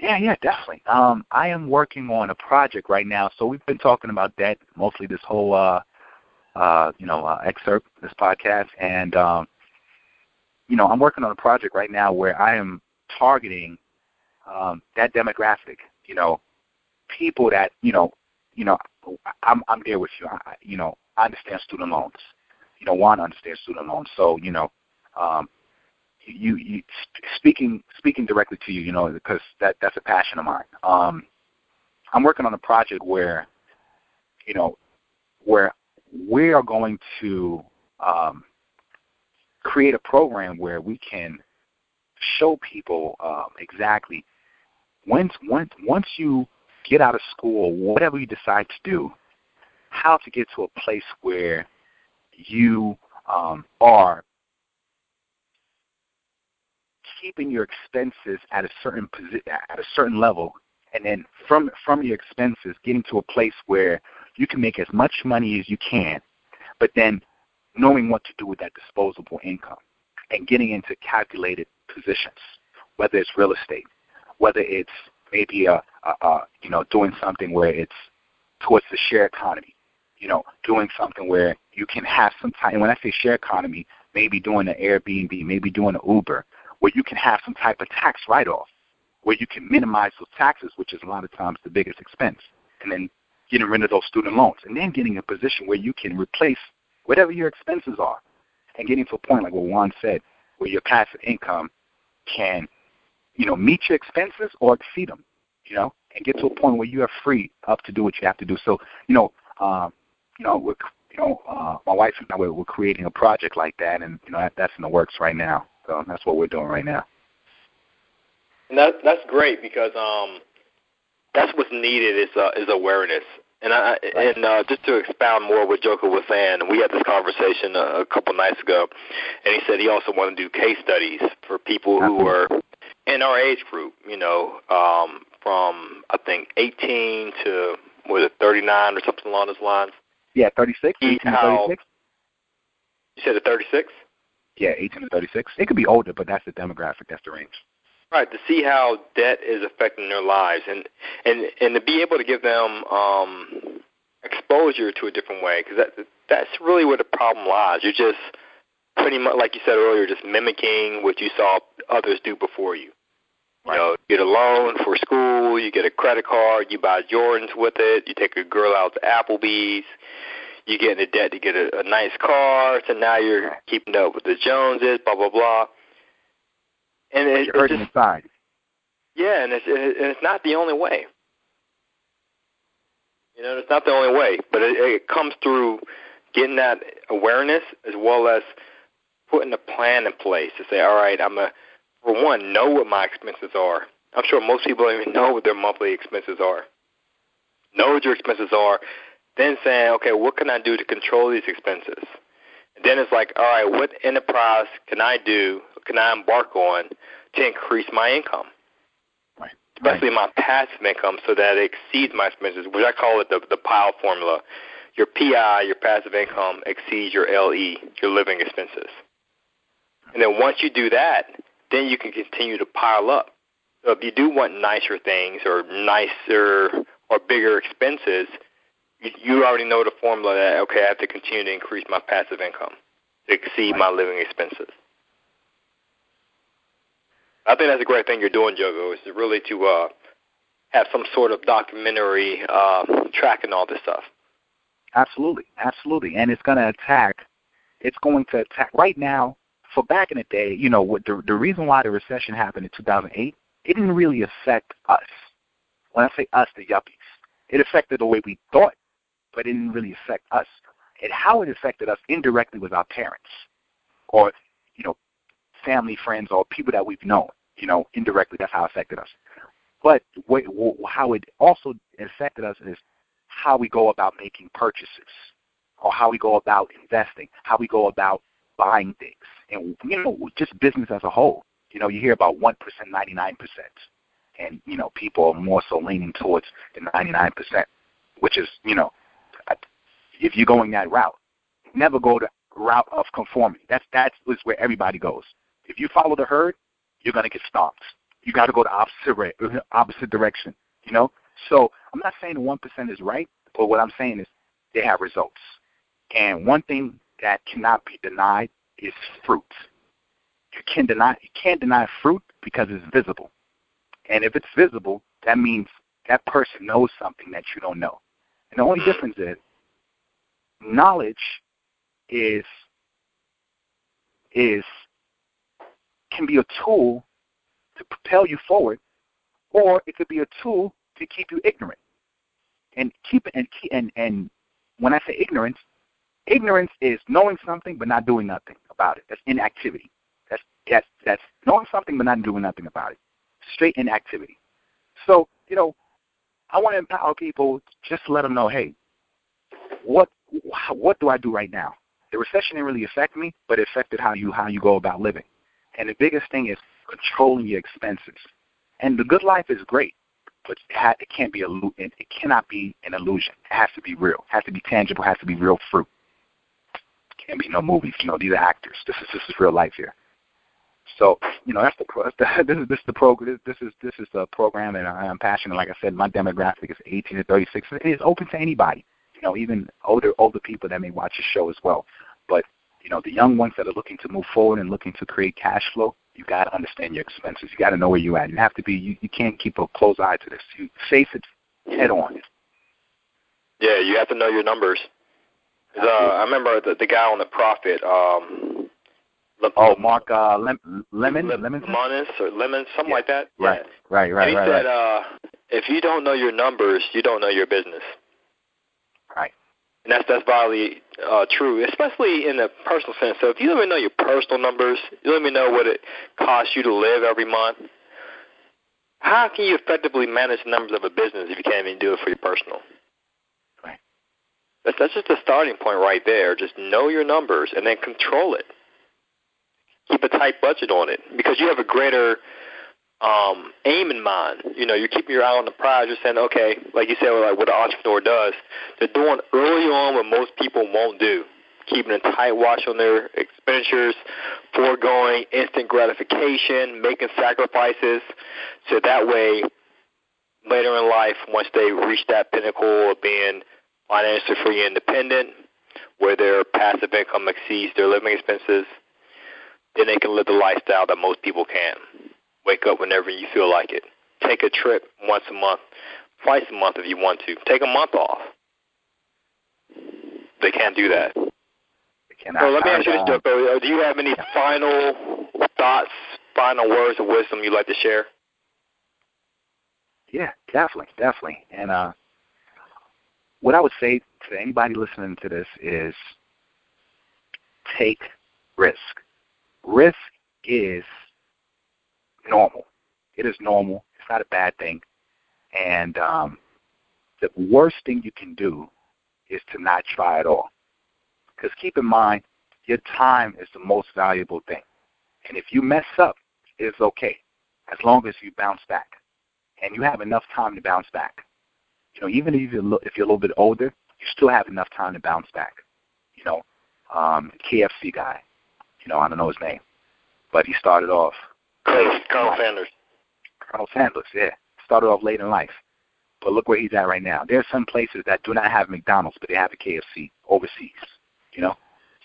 Speaker 3: Yeah, yeah, definitely. Um, I am working on a project right now. So we've been talking about that mostly this whole, uh, uh, you know, uh, excerpt this podcast, and um, you know, I'm working on a project right now where I am targeting um, that demographic. You know, people that you know, you know, I'm I'm there with you. I, you know, I understand student loans. You know, want to understand student loans. So you know, um, you you speaking speaking directly to you. You know, because that that's a passion of mine. Um, I'm working on a project where, you know, where we are going to um, create a program where we can show people um, exactly once once once you get out of school, whatever you decide to do, how to get to a place where you um, are keeping your expenses at a certain posi- at a certain level, and then from from your expenses, getting to a place where you can make as much money as you can, but then knowing what to do with that disposable income and getting into calculated positions, whether it's real estate, whether it's maybe a, a, a you know doing something where it's towards the share economy, you know, doing something where you can have some time. And when I say share economy, maybe doing an Airbnb, maybe doing an Uber, where you can have some type of tax write-off, where you can minimize those taxes, which is a lot of times the biggest expense, and then getting rid of those student loans, and then getting a position where you can replace whatever your expenses are, and getting to a point like what Juan said, where your passive income can, you know, meet your expenses or exceed them, you know, and get to a point where you are free up to do what you have to do. So, you know, um, you know, we're, you know, uh, my wife and I we're, we're creating a project like that, and you know, that, that's in the works right now. So that's what we're doing right now.
Speaker 2: And that that's great because um, that's what's needed is uh, is awareness. And I right. and uh, just to expound more what Joko was saying, we had this conversation a, a couple nights ago, and he said he also wanted to do case studies for people who were in our age group. You know, um, from I think 18 to was it 39 or something along those lines.
Speaker 3: Yeah, 36, 18 to 36.
Speaker 2: You said a 36?
Speaker 3: Yeah, 18 to 36. It could be older, but that's the demographic. That's the range.
Speaker 2: Right to see how debt is affecting their lives, and and and to be able to give them um, exposure to a different way, because that that's really where the problem lies. You're just pretty much, like you said earlier, just mimicking what you saw others do before you. You know, you get a loan for school, you get a credit card, you buy Jordans with it, you take a girl out to Applebee's, you get into debt to get a, a nice car, so now you're keeping up with the Joneses, blah blah blah. And it,
Speaker 3: you're hurting
Speaker 2: just,
Speaker 3: inside.
Speaker 2: Yeah, and it's it, and it's not the only way. You know, it's not the only way, but it, it comes through getting that awareness as well as putting a plan in place to say, all right, I'm a for one know what my expenses are. I'm sure most people don't even know what their monthly expenses are. Know what your expenses are, then saying, okay, what can I do to control these expenses? And then it's like, all right, what enterprise can I do, can I embark on to increase my income?
Speaker 3: Right.
Speaker 2: Especially my passive income so that it exceeds my expenses, which I call it the, the pile formula. Your PI, your passive income, exceeds your LE, your living expenses. And then once you do that, then you can continue to pile up. So if you do want nicer things or nicer or bigger expenses, you, you already know the formula that okay, I have to continue to increase my passive income to exceed my living expenses. I think that's a great thing you're doing, Joko, is really to uh, have some sort of documentary uh, tracking all this stuff.
Speaker 3: Absolutely, absolutely, and it's going to attack. It's going to attack right now for back in the day, you know, the the reason why the recession happened in 2008, it didn't really affect us. When I say us, the yuppies, it affected the way we thought, but it didn't really affect us. And how it affected us indirectly was our parents, or you know, family, friends, or people that we've known. You know, indirectly, that's how it affected us. But what, how it also affected us is how we go about making purchases, or how we go about investing, how we go about buying things, and you know, just business as a whole. You know, you hear about one percent, ninety nine percent, and you know, people are more so leaning towards the ninety nine percent, which is you know, if you're going that route, never go the route of conformity. That's that's where everybody goes. If you follow the herd, you're gonna get stomped. You got to go the opposite opposite direction. You know. So I'm not saying the one percent is right, but what I'm saying is they have results. And one thing that cannot be denied is fruit. You can deny you can't deny fruit because it's visible. And if it's visible, that means that person knows something that you don't know. And the only difference is knowledge is is can be a tool to propel you forward, or it could be a tool to keep you ignorant. And keep and and and when I say ignorance, Ignorance is knowing something but not doing nothing about it. That's inactivity. That's that's that's knowing something but not doing nothing about it. Straight inactivity. So you know, I want to empower people just to let them know, hey, what what do I do right now? The recession didn't really affect me, but it affected how you how you go about living. And the biggest thing is controlling your expenses. And the good life is great, but it, can't be a it cannot be an illusion. It has to be real. It has to be tangible. It has to be real fruit can't be no movies. You know, these are actors. This is this is real life here. So you know that's the, [LAUGHS] the this is this is the program this is this is the program and I'm passionate. Like I said, my demographic is 18 to 36. It is open to anybody. You know, even older older people that may watch the show as well. But you know, the young ones that are looking to move forward and looking to create cash flow, you got to understand your expenses. You got to know where you're at. You have to be. You, you can't keep a close eye to this. You face it head on.
Speaker 2: Yeah, you have to know your numbers. Uh, I remember the, the guy on the Profit. Um,
Speaker 3: Le- oh, Mark uh, Lem- Lemon,
Speaker 2: Le-
Speaker 3: Lemon,
Speaker 2: Lemonis or Lemon, something
Speaker 3: yeah.
Speaker 2: like that.
Speaker 3: Right,
Speaker 2: yeah.
Speaker 3: right, right,
Speaker 2: and he
Speaker 3: right.
Speaker 2: said,
Speaker 3: right.
Speaker 2: uh, if you don't know your numbers, you don't know your business.
Speaker 3: Right.
Speaker 2: And that's that's vitally uh, true, especially in a personal sense. So if you don't even know your personal numbers, you don't even know what it costs you to live every month. How can you effectively manage the numbers of a business if you can't even do it for your personal? That's, that's just a starting point right there. Just know your numbers and then control it. Keep a tight budget on it because you have a greater um, aim in mind. You know, you're keeping your eye on the prize. You're saying, okay, like you said, like what an entrepreneur does, they're doing early on what most people won't do, keeping a tight watch on their expenditures, foregoing instant gratification, making sacrifices, so that way, later in life, once they reach that pinnacle of being financially free and independent, where their passive income exceeds their living expenses, then they can live the lifestyle that most people can. Wake up whenever you feel like it. Take a trip once a month, twice a month if you want to. Take a month off. They can't do that.
Speaker 3: They cannot.
Speaker 2: So let me ask you this, Joko. Do you have any final thoughts, final words of wisdom you'd like to share?
Speaker 3: Yeah, definitely, definitely. And uh, what I would say to anybody listening to this is take risk. Risk is normal. It is normal. It's not a bad thing. And um, the worst thing you can do is to not try at all. Because keep in mind, your time is the most valuable thing. And if you mess up, it's okay, as long as you bounce back. And you have enough time to bounce back. You know, even if you're, if you're a little bit older, you still have enough time to bounce back. You know, um, KFC guy, you know, I don't know his name, but he started off.
Speaker 2: Colonel, Colonel Sanders.
Speaker 3: Colonel Sanders, yeah. Started off late in life. But look where he's at right now. There are some places that do not have McDonald's, but they have a KFC overseas. You know,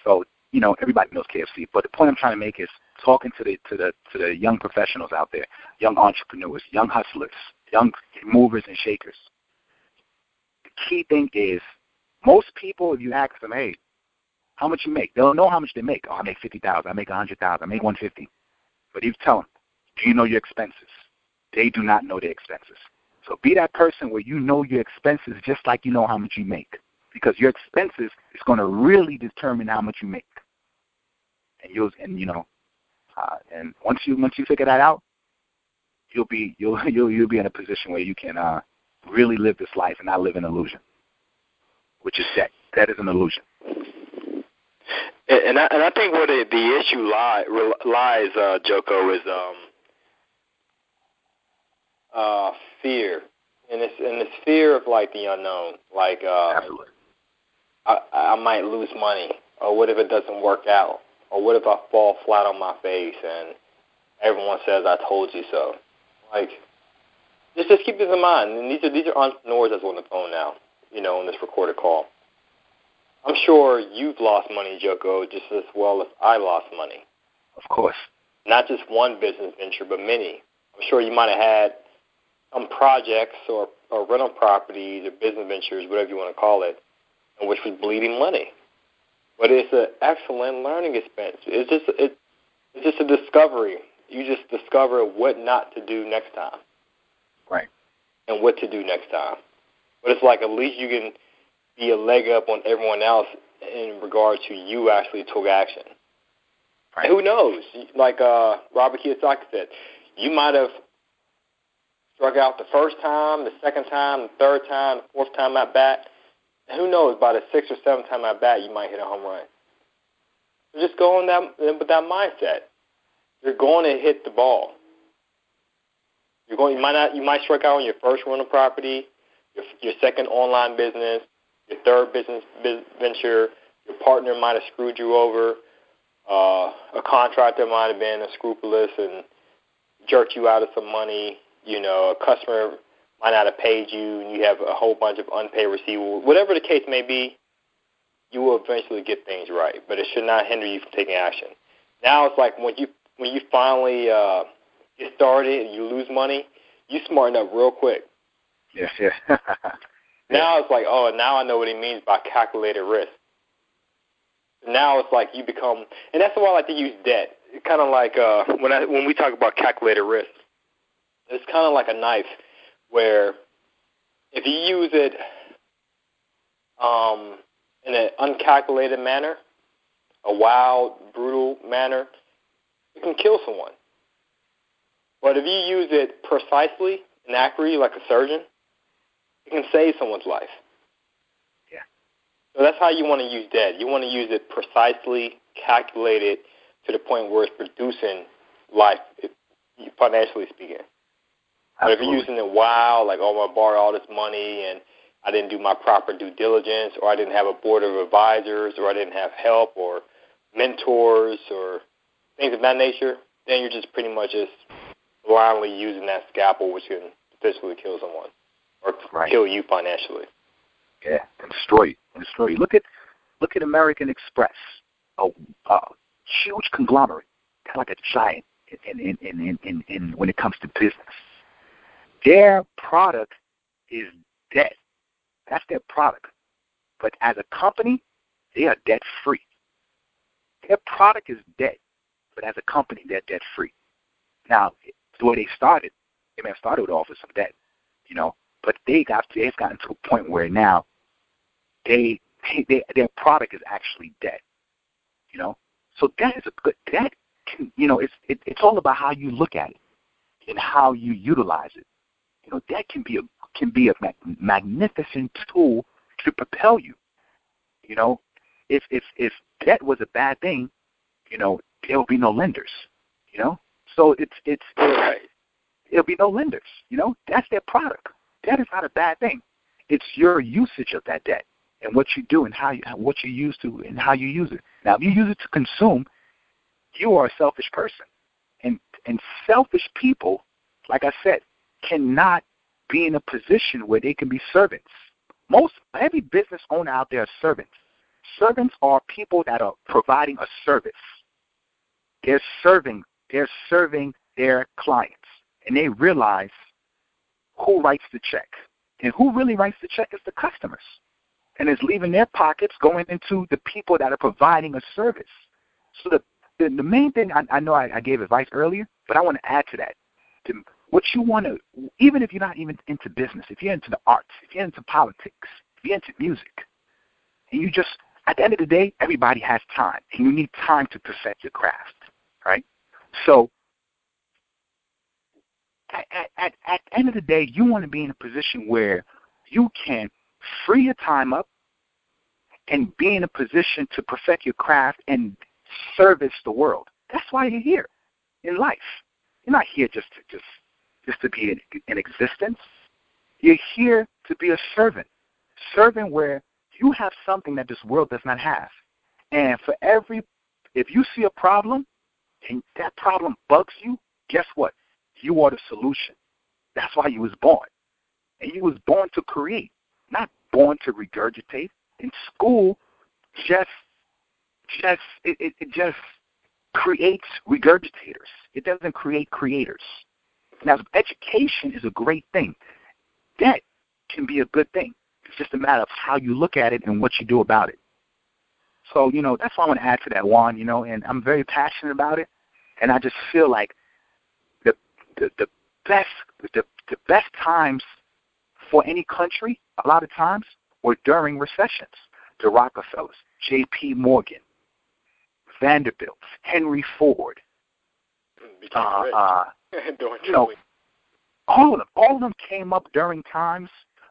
Speaker 3: so you know everybody knows KFC. But the point I'm trying to make is talking to the to the to the young professionals out there, young entrepreneurs, young hustlers, young movers and shakers. Key thing is most people, if you ask them, hey, how much you make? They'll know how much they make. Oh, I make fifty thousand. I make a hundred thousand. I make one fifty. But you tell them, do you know your expenses? They do not know their expenses. So be that person where you know your expenses just like you know how much you make, because your expenses is going to really determine how much you make. And you'll and you know, uh, and once you once you figure that out, you'll be you'll [LAUGHS] you'll you'll be in a position where you can uh, really live this life and not live in illusion, which is debt. That is an illusion.
Speaker 2: And I, and I think where the, the issue lie, lies, uh, Joko, is um, uh, fear, and it's and it's fear of like the unknown. Like, uh,
Speaker 3: Absolutely.
Speaker 2: I, I might lose money, or what if it doesn't work out, or what if I fall flat on my face and everyone says I told you so. Like, just just keep this in mind. And these are these are entrepreneurs that's on the phone now, you know, on this recorded call. I'm sure you've lost money, Joko, just as well as I lost money.
Speaker 3: Of course.
Speaker 2: Not just one business venture, but many. I'm sure you might have had some projects or, or rental properties or business ventures, whatever you want to call it, in which was bleeding money. But it's an excellent learning expense. It's just it, it's just a discovery. You just discover what not to do next time.
Speaker 3: Right.
Speaker 2: And what to do next time. But it's like at least you can be a leg up on everyone else in regard to you actually took action.
Speaker 3: Right.
Speaker 2: Who knows? Like uh, Robert Kiyosaki said, you might have struck out the first time, the second time, the third time, the fourth time at bat. Who knows? By the sixth or seventh time at bat, you might hit a home run. So just go on that with that mindset. You're going to hit the ball. You're going. You might not. You might strike out on your first rental property, your, your second online business, your third business venture. Your partner might have screwed you over. Uh, a contractor might have been unscrupulous and jerked you out of some money you know, a customer might not have paid you and you have a whole bunch of unpaid receivables. Whatever the case may be, you will eventually get things right, but it should not hinder you from taking action. Now it's like when you when you finally uh, get started and you lose money, you smarten up real quick.
Speaker 3: Yes, [LAUGHS] yeah.
Speaker 2: now it's like, oh, now I know what he means by calculated risk. Now it's like you become, and that's why I like to use debt. It's kind of like uh, when I when we talk about calculated risk it's kind of like a knife where if you use it um, in an uncalculated manner, a wild, brutal manner, it can kill someone. But if you use it precisely and accurately, like a surgeon, it can save someone's life.
Speaker 3: Yeah.
Speaker 2: So that's how you want to use debt. You want to use it precisely calculated to the point where it's producing life financially speaking. But if you're using it wild, like oh, I borrowed all this money and I didn't do my proper due diligence, or I didn't have a board of advisors, or I didn't have help or mentors or things of that nature, then you're just pretty much just blindly using that scalpel, which can potentially kill someone or
Speaker 3: right.
Speaker 2: kill you financially.
Speaker 3: Yeah, destroy you. Destroy you. Look at look at American Express, a, a huge conglomerate, kind of like a giant in in, in, in, in, in when it comes to business. Their product is debt. That's their product. But as a company, they are debt free. Their product is debt, but as a company, they're debt free. Now, way they started, they may have started off with some debt, you know, but they got they've gotten to a point where now they, they, they their product is actually debt, you know. So that is a good that can you know it's it, it's all about how you look at it and how you utilize it. You know that can be a can be a mag- magnificent tool to propel you. You know, if if if debt was a bad thing, you know there will be no lenders. You know, so it's it's,
Speaker 2: right.
Speaker 3: there'll be no lenders. You know, that's their product. Debt is not a bad thing. It's your usage of that debt and what you do and how you what you use to and how you use it. Now, if you use it to consume, you are a selfish person, and and selfish people, like I said, cannot be in a position where they can be servants. Most every business owner out there are servants. Servants are people that are providing a service. They're serving. They're serving their clients, and they realize who writes the check, and who really writes the check is the customers and it's leaving their pockets going into the people that are providing a service. So the the, the main thing I, I know I, I gave advice earlier, but I want to add to that. To what you want to, even if you're not even into business, if you're into the arts, if you're into politics, if you're into music, and you just at the end of the day, everybody has time, and you need time to perfect your craft? So at, at, at, the end of the day, you want to be in a position where you can free your time up and be in a position to perfect your craft and service the world. That's why you're here in life. You're not here just to just just to be in, in existence. You're here to be a servant. Servant where you have something that this world does not have. And for every if you see a problem and that problem bugs you, guess what? You are the solution. That's why you was born. And you was born to create not born to regurgitate. In school, just just it, it, it just creates regurgitators. It doesn't create creators. Now, education is a great thing. Debt can be a good thing. It's just a matter of how you look at it and what you do about it. So, you know, that's why I want to add to that, Juan, you know, and I'm very passionate about it. And I just feel like the the, the best the, the best times for any country, a lot of times, were during recessions. The Rockefellers, J.P. Morgan, Vanderbilt, Henry Ford,
Speaker 2: uh, uh, [LAUGHS] you
Speaker 3: know, all of them, all of them came up during times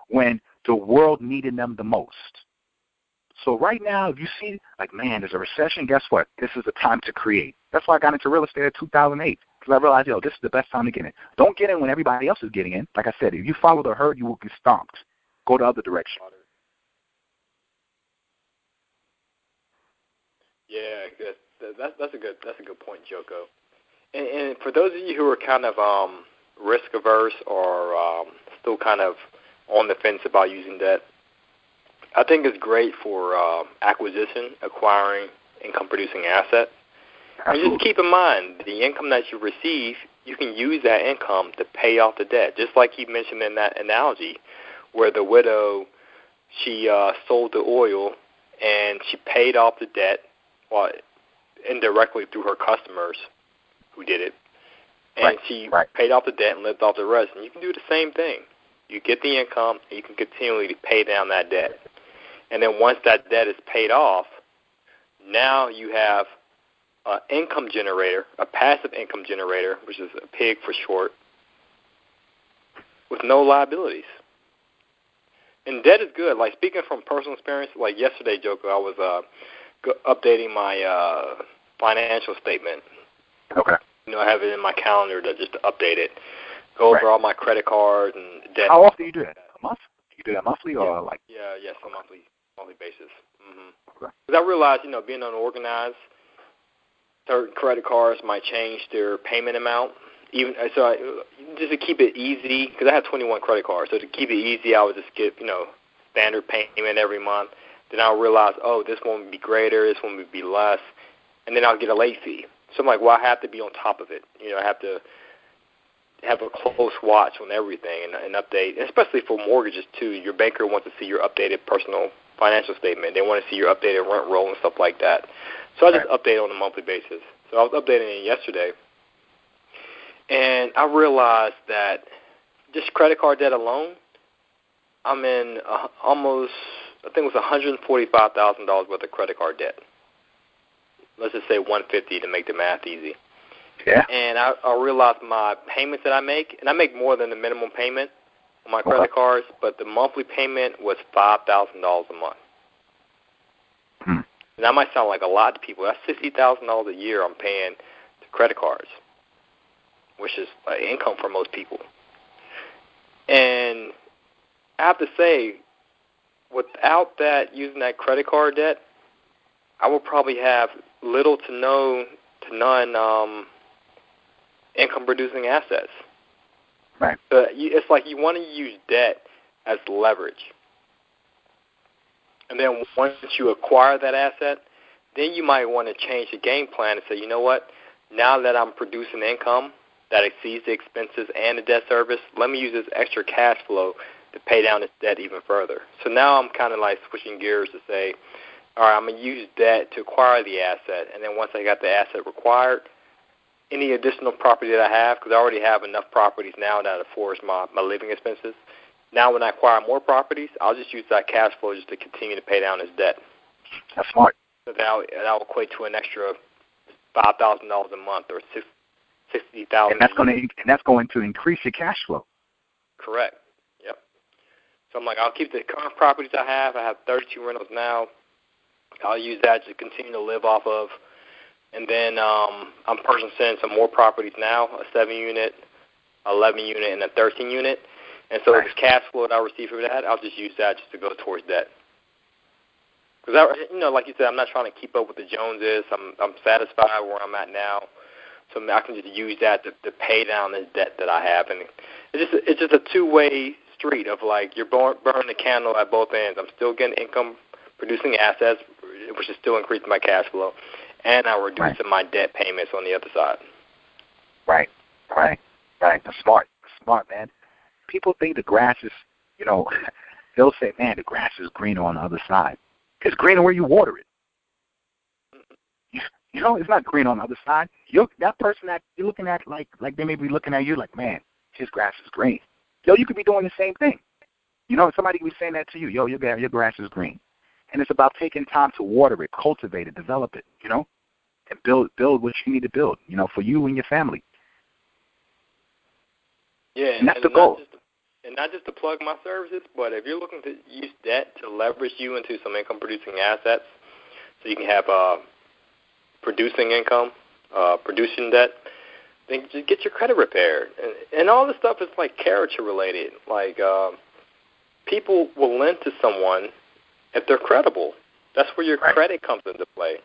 Speaker 3: when the world needed them the most. So right now, if you see, like, man, there's a recession, guess what? This is the time to create. That's why I got into real estate in 2008 because I realized, yo, this is the best time to get in. Don't get in when everybody else is getting in. Like I said, if you follow the herd, you will get stomped. Go the other direction.
Speaker 2: Yeah, that's that's, that's a good that's a good point, Joko. And, and for those of you who are kind of um, risk averse or um, still kind of on the fence about using debt, I think it's great for uh, acquisition, acquiring income producing assets. And just keep in mind, the income that you receive, you can use that income to pay off the debt. Just like he mentioned in that analogy, where the widow, she uh, sold the oil and she paid off the debt, well, indirectly through her customers who did it, and
Speaker 3: right.
Speaker 2: she
Speaker 3: right.
Speaker 2: paid off the debt and lived off the rest. And you can do the same thing. You get the income, and you can continually pay down that debt. And then once that debt is paid off, now you have an income generator, a passive income generator, which is a PIG for short, with no liabilities. And debt is good. Like speaking from personal experience, like yesterday, Joko, I was uh, go- updating my uh, financial statement.
Speaker 3: Okay.
Speaker 2: you know, I have it in my calendar to just update it, go
Speaker 3: Right.
Speaker 2: over all my credit cards and debt.
Speaker 3: How often do you do that? A month? Do You do that monthly or like?
Speaker 2: Yeah, yes, on a monthly monthly basis. hmm
Speaker 3: Okay.
Speaker 2: Because I realized, you know, being unorganized, certain credit cards might change their payment amount. Even so, I, just to keep it easy, because I have 21 credit cards, so to keep it easy, I would just get, you know, standard payment every month. Then I'll realize, oh, this one would be greater, this one would be less, and then I'll get a late fee. So I'm like, well, I have to be on top of it. You know, I have to have a close watch on everything and, and update, especially for mortgages too. Your banker wants to see your updated personal financial statement. They want to see your updated rent roll and stuff like that. So I just update on a monthly basis. So I was updating it yesterday, and I realized that just credit card debt alone, I'm in uh, almost, I think it was $145,000 worth of credit card debt. Let's just say 150 to make the math easy
Speaker 3: Yeah.
Speaker 2: and I, I realized my payments that I make, and I make more than the minimum payment on my credit cards, but the monthly payment was five thousand dollars a month.
Speaker 3: Hmm.
Speaker 2: And that might sound like a lot to people. That's sixty thousand dollars a year I'm paying to credit cards, which is uh, income for most people. And I have to say, without that using that credit card debt, I would probably have little to no to none um, income producing assets.
Speaker 3: Right.
Speaker 2: You, it's like you want to use debt as leverage. And then once you acquire that asset, then you might want to change the game plan and say, you know what? Now that I'm producing income that exceeds the expenses and the debt service, let me use this extra cash flow to pay down this debt even further. So now I'm kind of like switching gears to say, all right, I'm going to use debt to acquire the asset, and then once I got the asset required, any additional property that I have, because I already have enough properties now that affords my, my living expenses. Now, when I acquire more properties, I'll just use that cash flow just to continue to pay down this debt.
Speaker 3: That's smart.
Speaker 2: So that will, that will equate to an extra five thousand dollars a month or six sixty thousand.
Speaker 3: And that's going to and that's going to increase your cash flow.
Speaker 2: Correct. Yep. So I'm like, I'll keep the current properties I have. I have 32 rentals now. I'll use that to continue to live off of. And then um, I'm purchasing some more properties now, a 7 unit, 11 unit, and a 13 unit. And so
Speaker 3: Nice.
Speaker 2: this cash flow that I receive from that, I'll just use that just to go towards debt. Because I, you know, like you said, I'm not trying to keep up with the Joneses. I'm I'm satisfied where I'm at now, so I can just use that to, to pay down this debt that I have, and it's just it's just a two way street of like you're burn, burning the candle at both ends. I'm still getting income producing assets, which is still increasing my cash flow, and I'm reducing my debt payments on the other side.
Speaker 3: Right. Right. Right. That's smart. Smart, man. People think the grass is, you know, [LAUGHS] they'll say, man, the grass is greener on the other side. It's greener where you water it. You, you know, it's not green on the other side. You that person that you're looking at, like, like they may be looking at you, like, man, his grass is green. Yo, you could be doing the same thing. You know, somebody could be saying that to you. Yo, your your grass is green, and it's about taking time to water it, cultivate it, develop it. You know, and build build what you need to build. You know, for you and your family.
Speaker 2: Yeah,
Speaker 3: And that's the goal.
Speaker 2: Just and not just to plug my services, but if you're looking to use debt to leverage you into some income producing assets, so you can have uh, producing income, uh, producing debt, then just get your credit repaired. And, and all this stuff is like character related. Like uh, people will lend to someone if they're credible. That's where your
Speaker 3: Right.
Speaker 2: credit comes into play.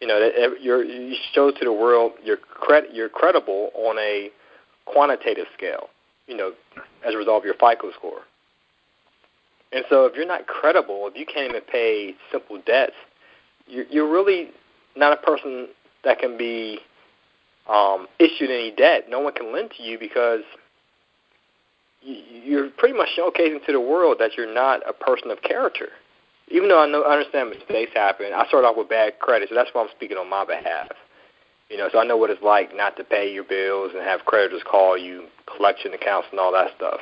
Speaker 2: You know, you're, you show to the world you're cred- you're credible on a quantitative scale, you know, as a result of your FICO score. And so if you're not credible, if you can't even pay simple debts, you're, you're really not a person that can be um, issued any debt. No one can lend to you because you're pretty much showcasing to the world that you're not a person of character. Even though I know I understand mistakes happen, I started off with bad credit, so that's why I'm speaking on my behalf. You know, so I know what it's like not to pay your bills and have creditors call you, collection accounts, and all that stuff.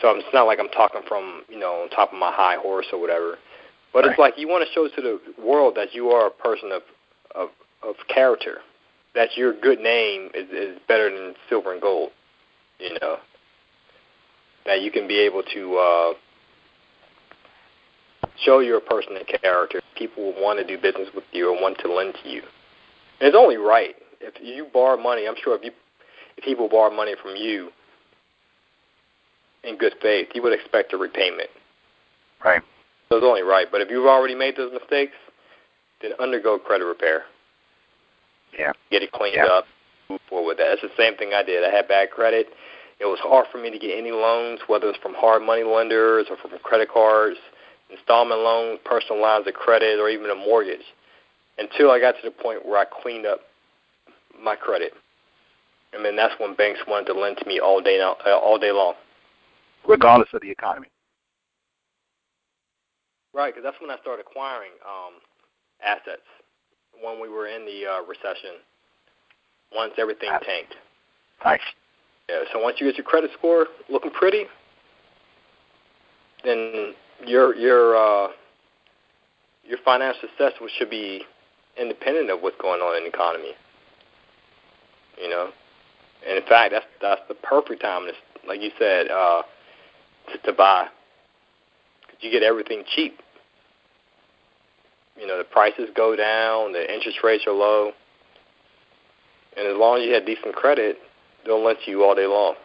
Speaker 2: So it's not like I'm talking from you know on top of my high horse or whatever. But it's like you want to show to the world that you are a person of of of character, that your good name is is better than silver and gold. You know, that you can be able to uh, show you're a person of character. People will want to do business with you and want to lend to you. And it's only right. if you borrow money, I'm sure if you if people borrow money from you in good faith, you would expect a repayment.
Speaker 3: Right.
Speaker 2: So it's only right. But if you've already made those mistakes, then undergo credit repair.
Speaker 3: Yeah.
Speaker 2: Get it cleaned
Speaker 3: yeah.
Speaker 2: up. Move forward with that. That's the same thing I did. I had bad credit. It was hard for me to get any loans, whether it's from hard money lenders or from credit cards, installment loans, personal lines of credit, or even a mortgage, until I got to the point where I cleaned up my credit. And then that's when banks wanted to lend to me all day now, uh, all day long.
Speaker 3: Regardless of the economy.
Speaker 2: Right, because that's when I started acquiring um, assets when we were in the uh, recession. Once everything tanked.
Speaker 3: Nice.
Speaker 2: Yeah. So once you get your credit score looking pretty, then your your uh, your financial success should be independent of what's going on in the economy. You know, and in fact, that's that's the perfect time, to, like you said, uh, to, to buy. Cause you get everything cheap. You know, the prices go down, the interest rates are low, and as long as you have decent credit, they'll lend you all day long,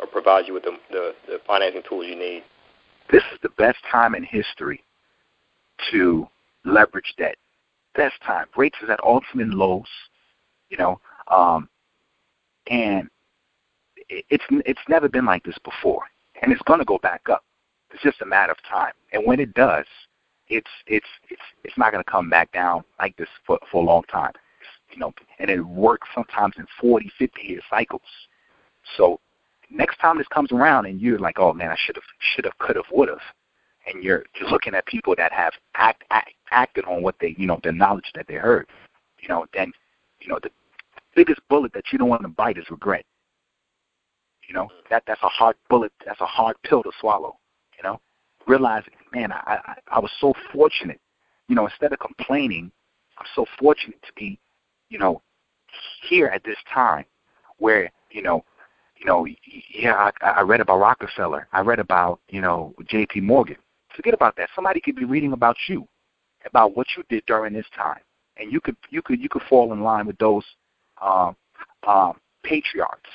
Speaker 2: or provide you with the, the the financing tools you need.
Speaker 3: This is the best time in history to leverage debt. Best time. Rates is at ultimate lows. You know, um, and it's it's never been like this before, and it's going to go back up. It's just a matter of time, and when it does, it's it's it's it's not going to come back down like this for for a long time. You know, and it works sometimes in 40, 50 year cycles. So next time this comes around, and you're like, oh man, I should have, should have, could have, would have, and you're you're looking at people that have act, act acted on what they you know the knowledge that they heard, you know, then you know the biggest bullet that you don't want to bite is regret. You know that that's a hard bullet. That's a hard pill to swallow. You know, realizing, man, I I, I was so fortunate. You know, instead of complaining, I'm so fortunate to be, you know, here at this time where you know, you know, yeah, I, I read about Rockefeller. I read about you know J.P. Morgan. Forget about that. Somebody could be reading about you, about what you did during this time, and you could you could you could fall in line with those um, um, patriarchs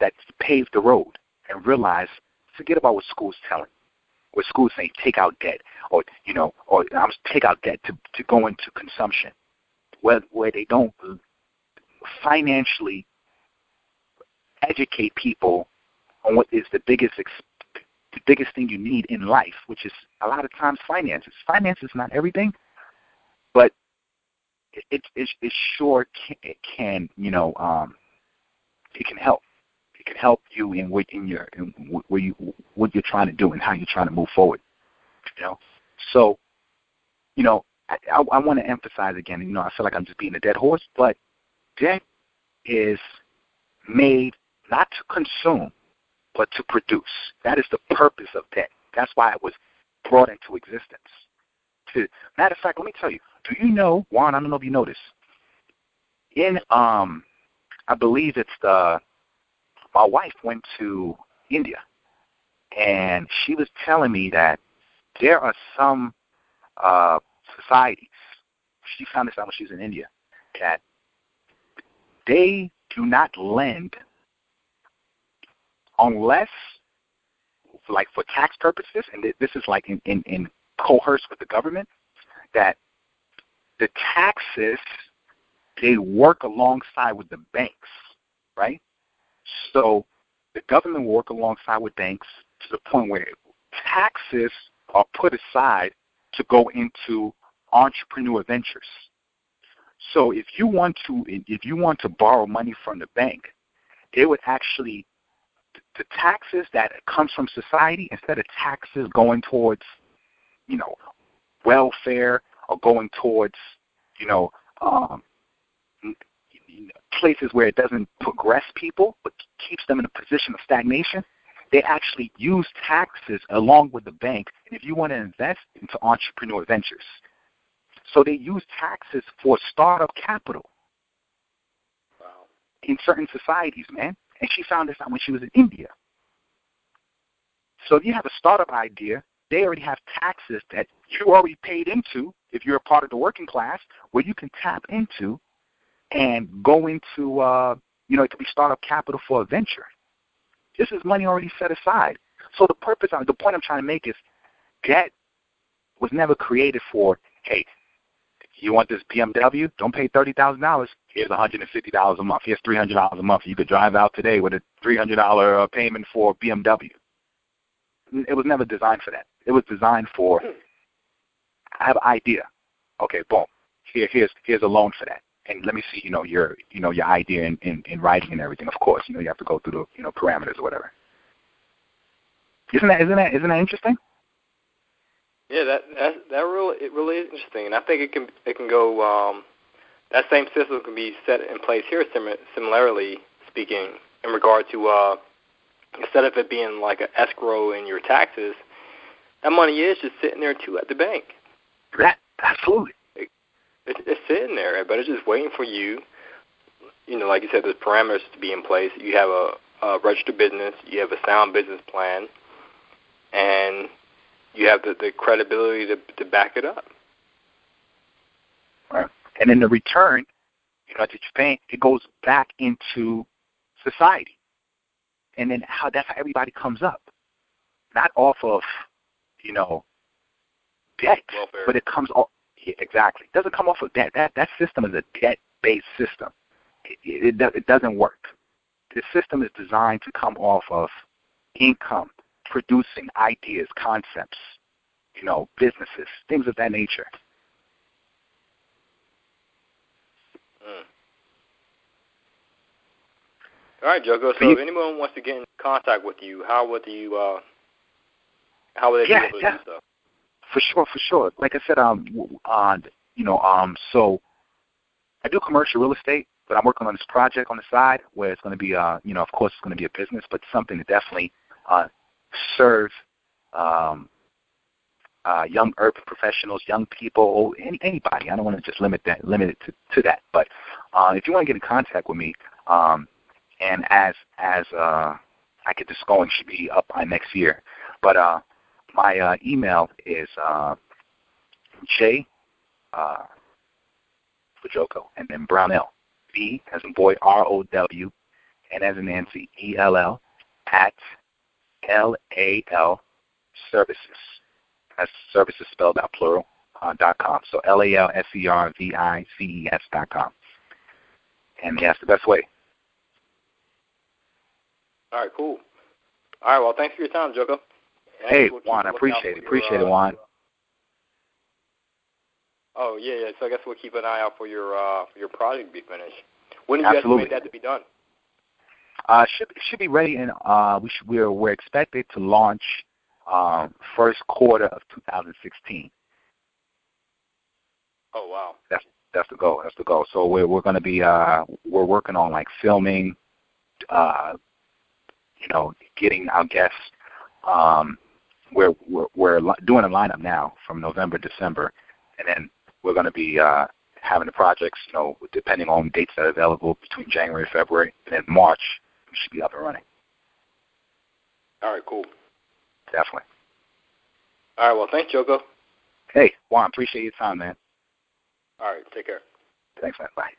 Speaker 3: that paved the road and realize, forget about what school's telling. What school's saying, take out debt, or you know, or I'm take out debt to to go into consumption, where where they don't financially educate people on what is the biggest the biggest thing you need in life, which is a lot of times finances. Finances is not everything, but it, it, it sure can, it can you know um, it can help. It can help you in what in your in where you what you're trying to do and how you're trying to move forward. You know, so you know I, I, I want to emphasize again. You know, I feel like I'm just being a dead horse, but debt is made not to consume, but to produce. That is the purpose of debt. That's why it was brought into existence. To matter of fact, let me tell you. Do you know, Juan? I don't know if you know this. In um, I believe it's the. My wife went to India, and she was telling me that there are some uh, societies. She found this out when she was in India that they do not lend unless, like for tax purposes, and this is like in, in, in coerce with the government, that the taxes they work alongside with the banks, right? So the government will work alongside with banks to the point where taxes are put aside to go into entrepreneur ventures. So if you want to if you want to borrow money from the bank, they would actually the taxes that comes from society instead of taxes going towards you know welfare or going towards you know um, places where it doesn't progress people but keeps them in a position of stagnation they actually use taxes along with the bank if you want to invest into entrepreneur ventures. So they use taxes for startup capital.
Speaker 2: Wow.
Speaker 3: in certain societies man and she found this out when she was in India. So if you have a startup idea, they already have taxes that you already paid into if you're a part of the working class where you can tap into and go into, uh, you know, it could be startup capital for a venture. This is money already set aside. So the purpose, the point I'm trying to make is debt was never created for, hey, you want this BMW? Don't pay thirty thousand dollars. Here's one hundred and fifty dollars a month. Here's three hundred dollars a month. You could drive out today with a three hundred dollar uh, payment for BMW. It was never designed for that. It was designed for. I have an idea. Okay, boom. Here, here's here's a loan for that. And let me see, you know, your you know your idea in, in, in writing and everything. Of course, you know you have to go through the you know parameters or whatever. Isn't that isn't that isn't that interesting?
Speaker 2: Yeah, that that that really it really is interesting, and I think it can it can go. Um, that same system can be set in place here. Sim- similarly speaking, in regard to uh, instead of it being like an escrow in your taxes, that money is just sitting there too at the bank.
Speaker 3: That absolutely.
Speaker 2: It, it, it's sitting there, but it's just waiting for you. You know, like you said, there's parameters to be in place. You have a, a registered business. You have a sound business plan, and you have the, the credibility to to back it up.
Speaker 3: Right. And in the return, you know, that you're paying, it goes back into society. And then how that's how everybody comes up. Not off of, you know, debt,
Speaker 2: Welfare.
Speaker 3: but it comes off yeah, exactly. It doesn't come off of debt. That that system is a debt based system. It, it, it, it doesn't work. The system is designed to come off of income producing ideas, concepts, you know, businesses, things of that nature.
Speaker 2: Mm. All right, Joko. So, if anyone wants to get in contact with you, how would you? Uh, how would they
Speaker 3: yeah,
Speaker 2: be able to
Speaker 3: yeah.
Speaker 2: do so?
Speaker 3: For sure, for sure. Like I said, um, uh, you know, um, so I do commercial real estate, but I'm working on this project on the side where it's going to be, uh, you know, of course, it's going to be a business, but something to definitely uh, serve um, uh, young urban professionals, young people, any, anybody. I don't want to just limit that, limit it to, to that. But uh, if you want to get in contact with me, um, and as as uh, I get this going, should be up by next year. But uh, my uh, email is uh, J uh, for and then Brownell, B as in boy, R O W, and as in Nancy, E L L, at L A L services. That's services spelled out plural uh, dot com. So L A L S E R V I C E S dot com. And that's the best way.
Speaker 2: All right, cool. All right, well, thanks for your time, Joko.
Speaker 3: Hey, Juan, I appreciate it. Appreciate
Speaker 2: your,
Speaker 3: it,
Speaker 2: uh,
Speaker 3: Juan.
Speaker 2: Oh yeah, yeah. So I guess we'll keep an eye out for your uh, for your project to be finished. When do you
Speaker 3: Absolutely.
Speaker 2: estimate that to be done?
Speaker 3: Uh, should should be ready, and uh, we should, we're we're expected to launch um, first quarter of 2016.
Speaker 2: Oh wow.
Speaker 3: That's that's the goal. That's the goal. So we're we're going to be uh, we're working on like filming, uh, you know, getting our guests. Um, we're we're, we're doing a lineup now from November, December, and then we're going to be uh, having the projects, you know, depending on dates that are available between January, February, and then March. We should be up and running.
Speaker 2: All right, cool.
Speaker 3: Definitely.
Speaker 2: All right, well, thanks, Joko.
Speaker 3: Hey, Juan, appreciate your time, man.
Speaker 2: All right, take care.
Speaker 3: Thanks, man. Bye.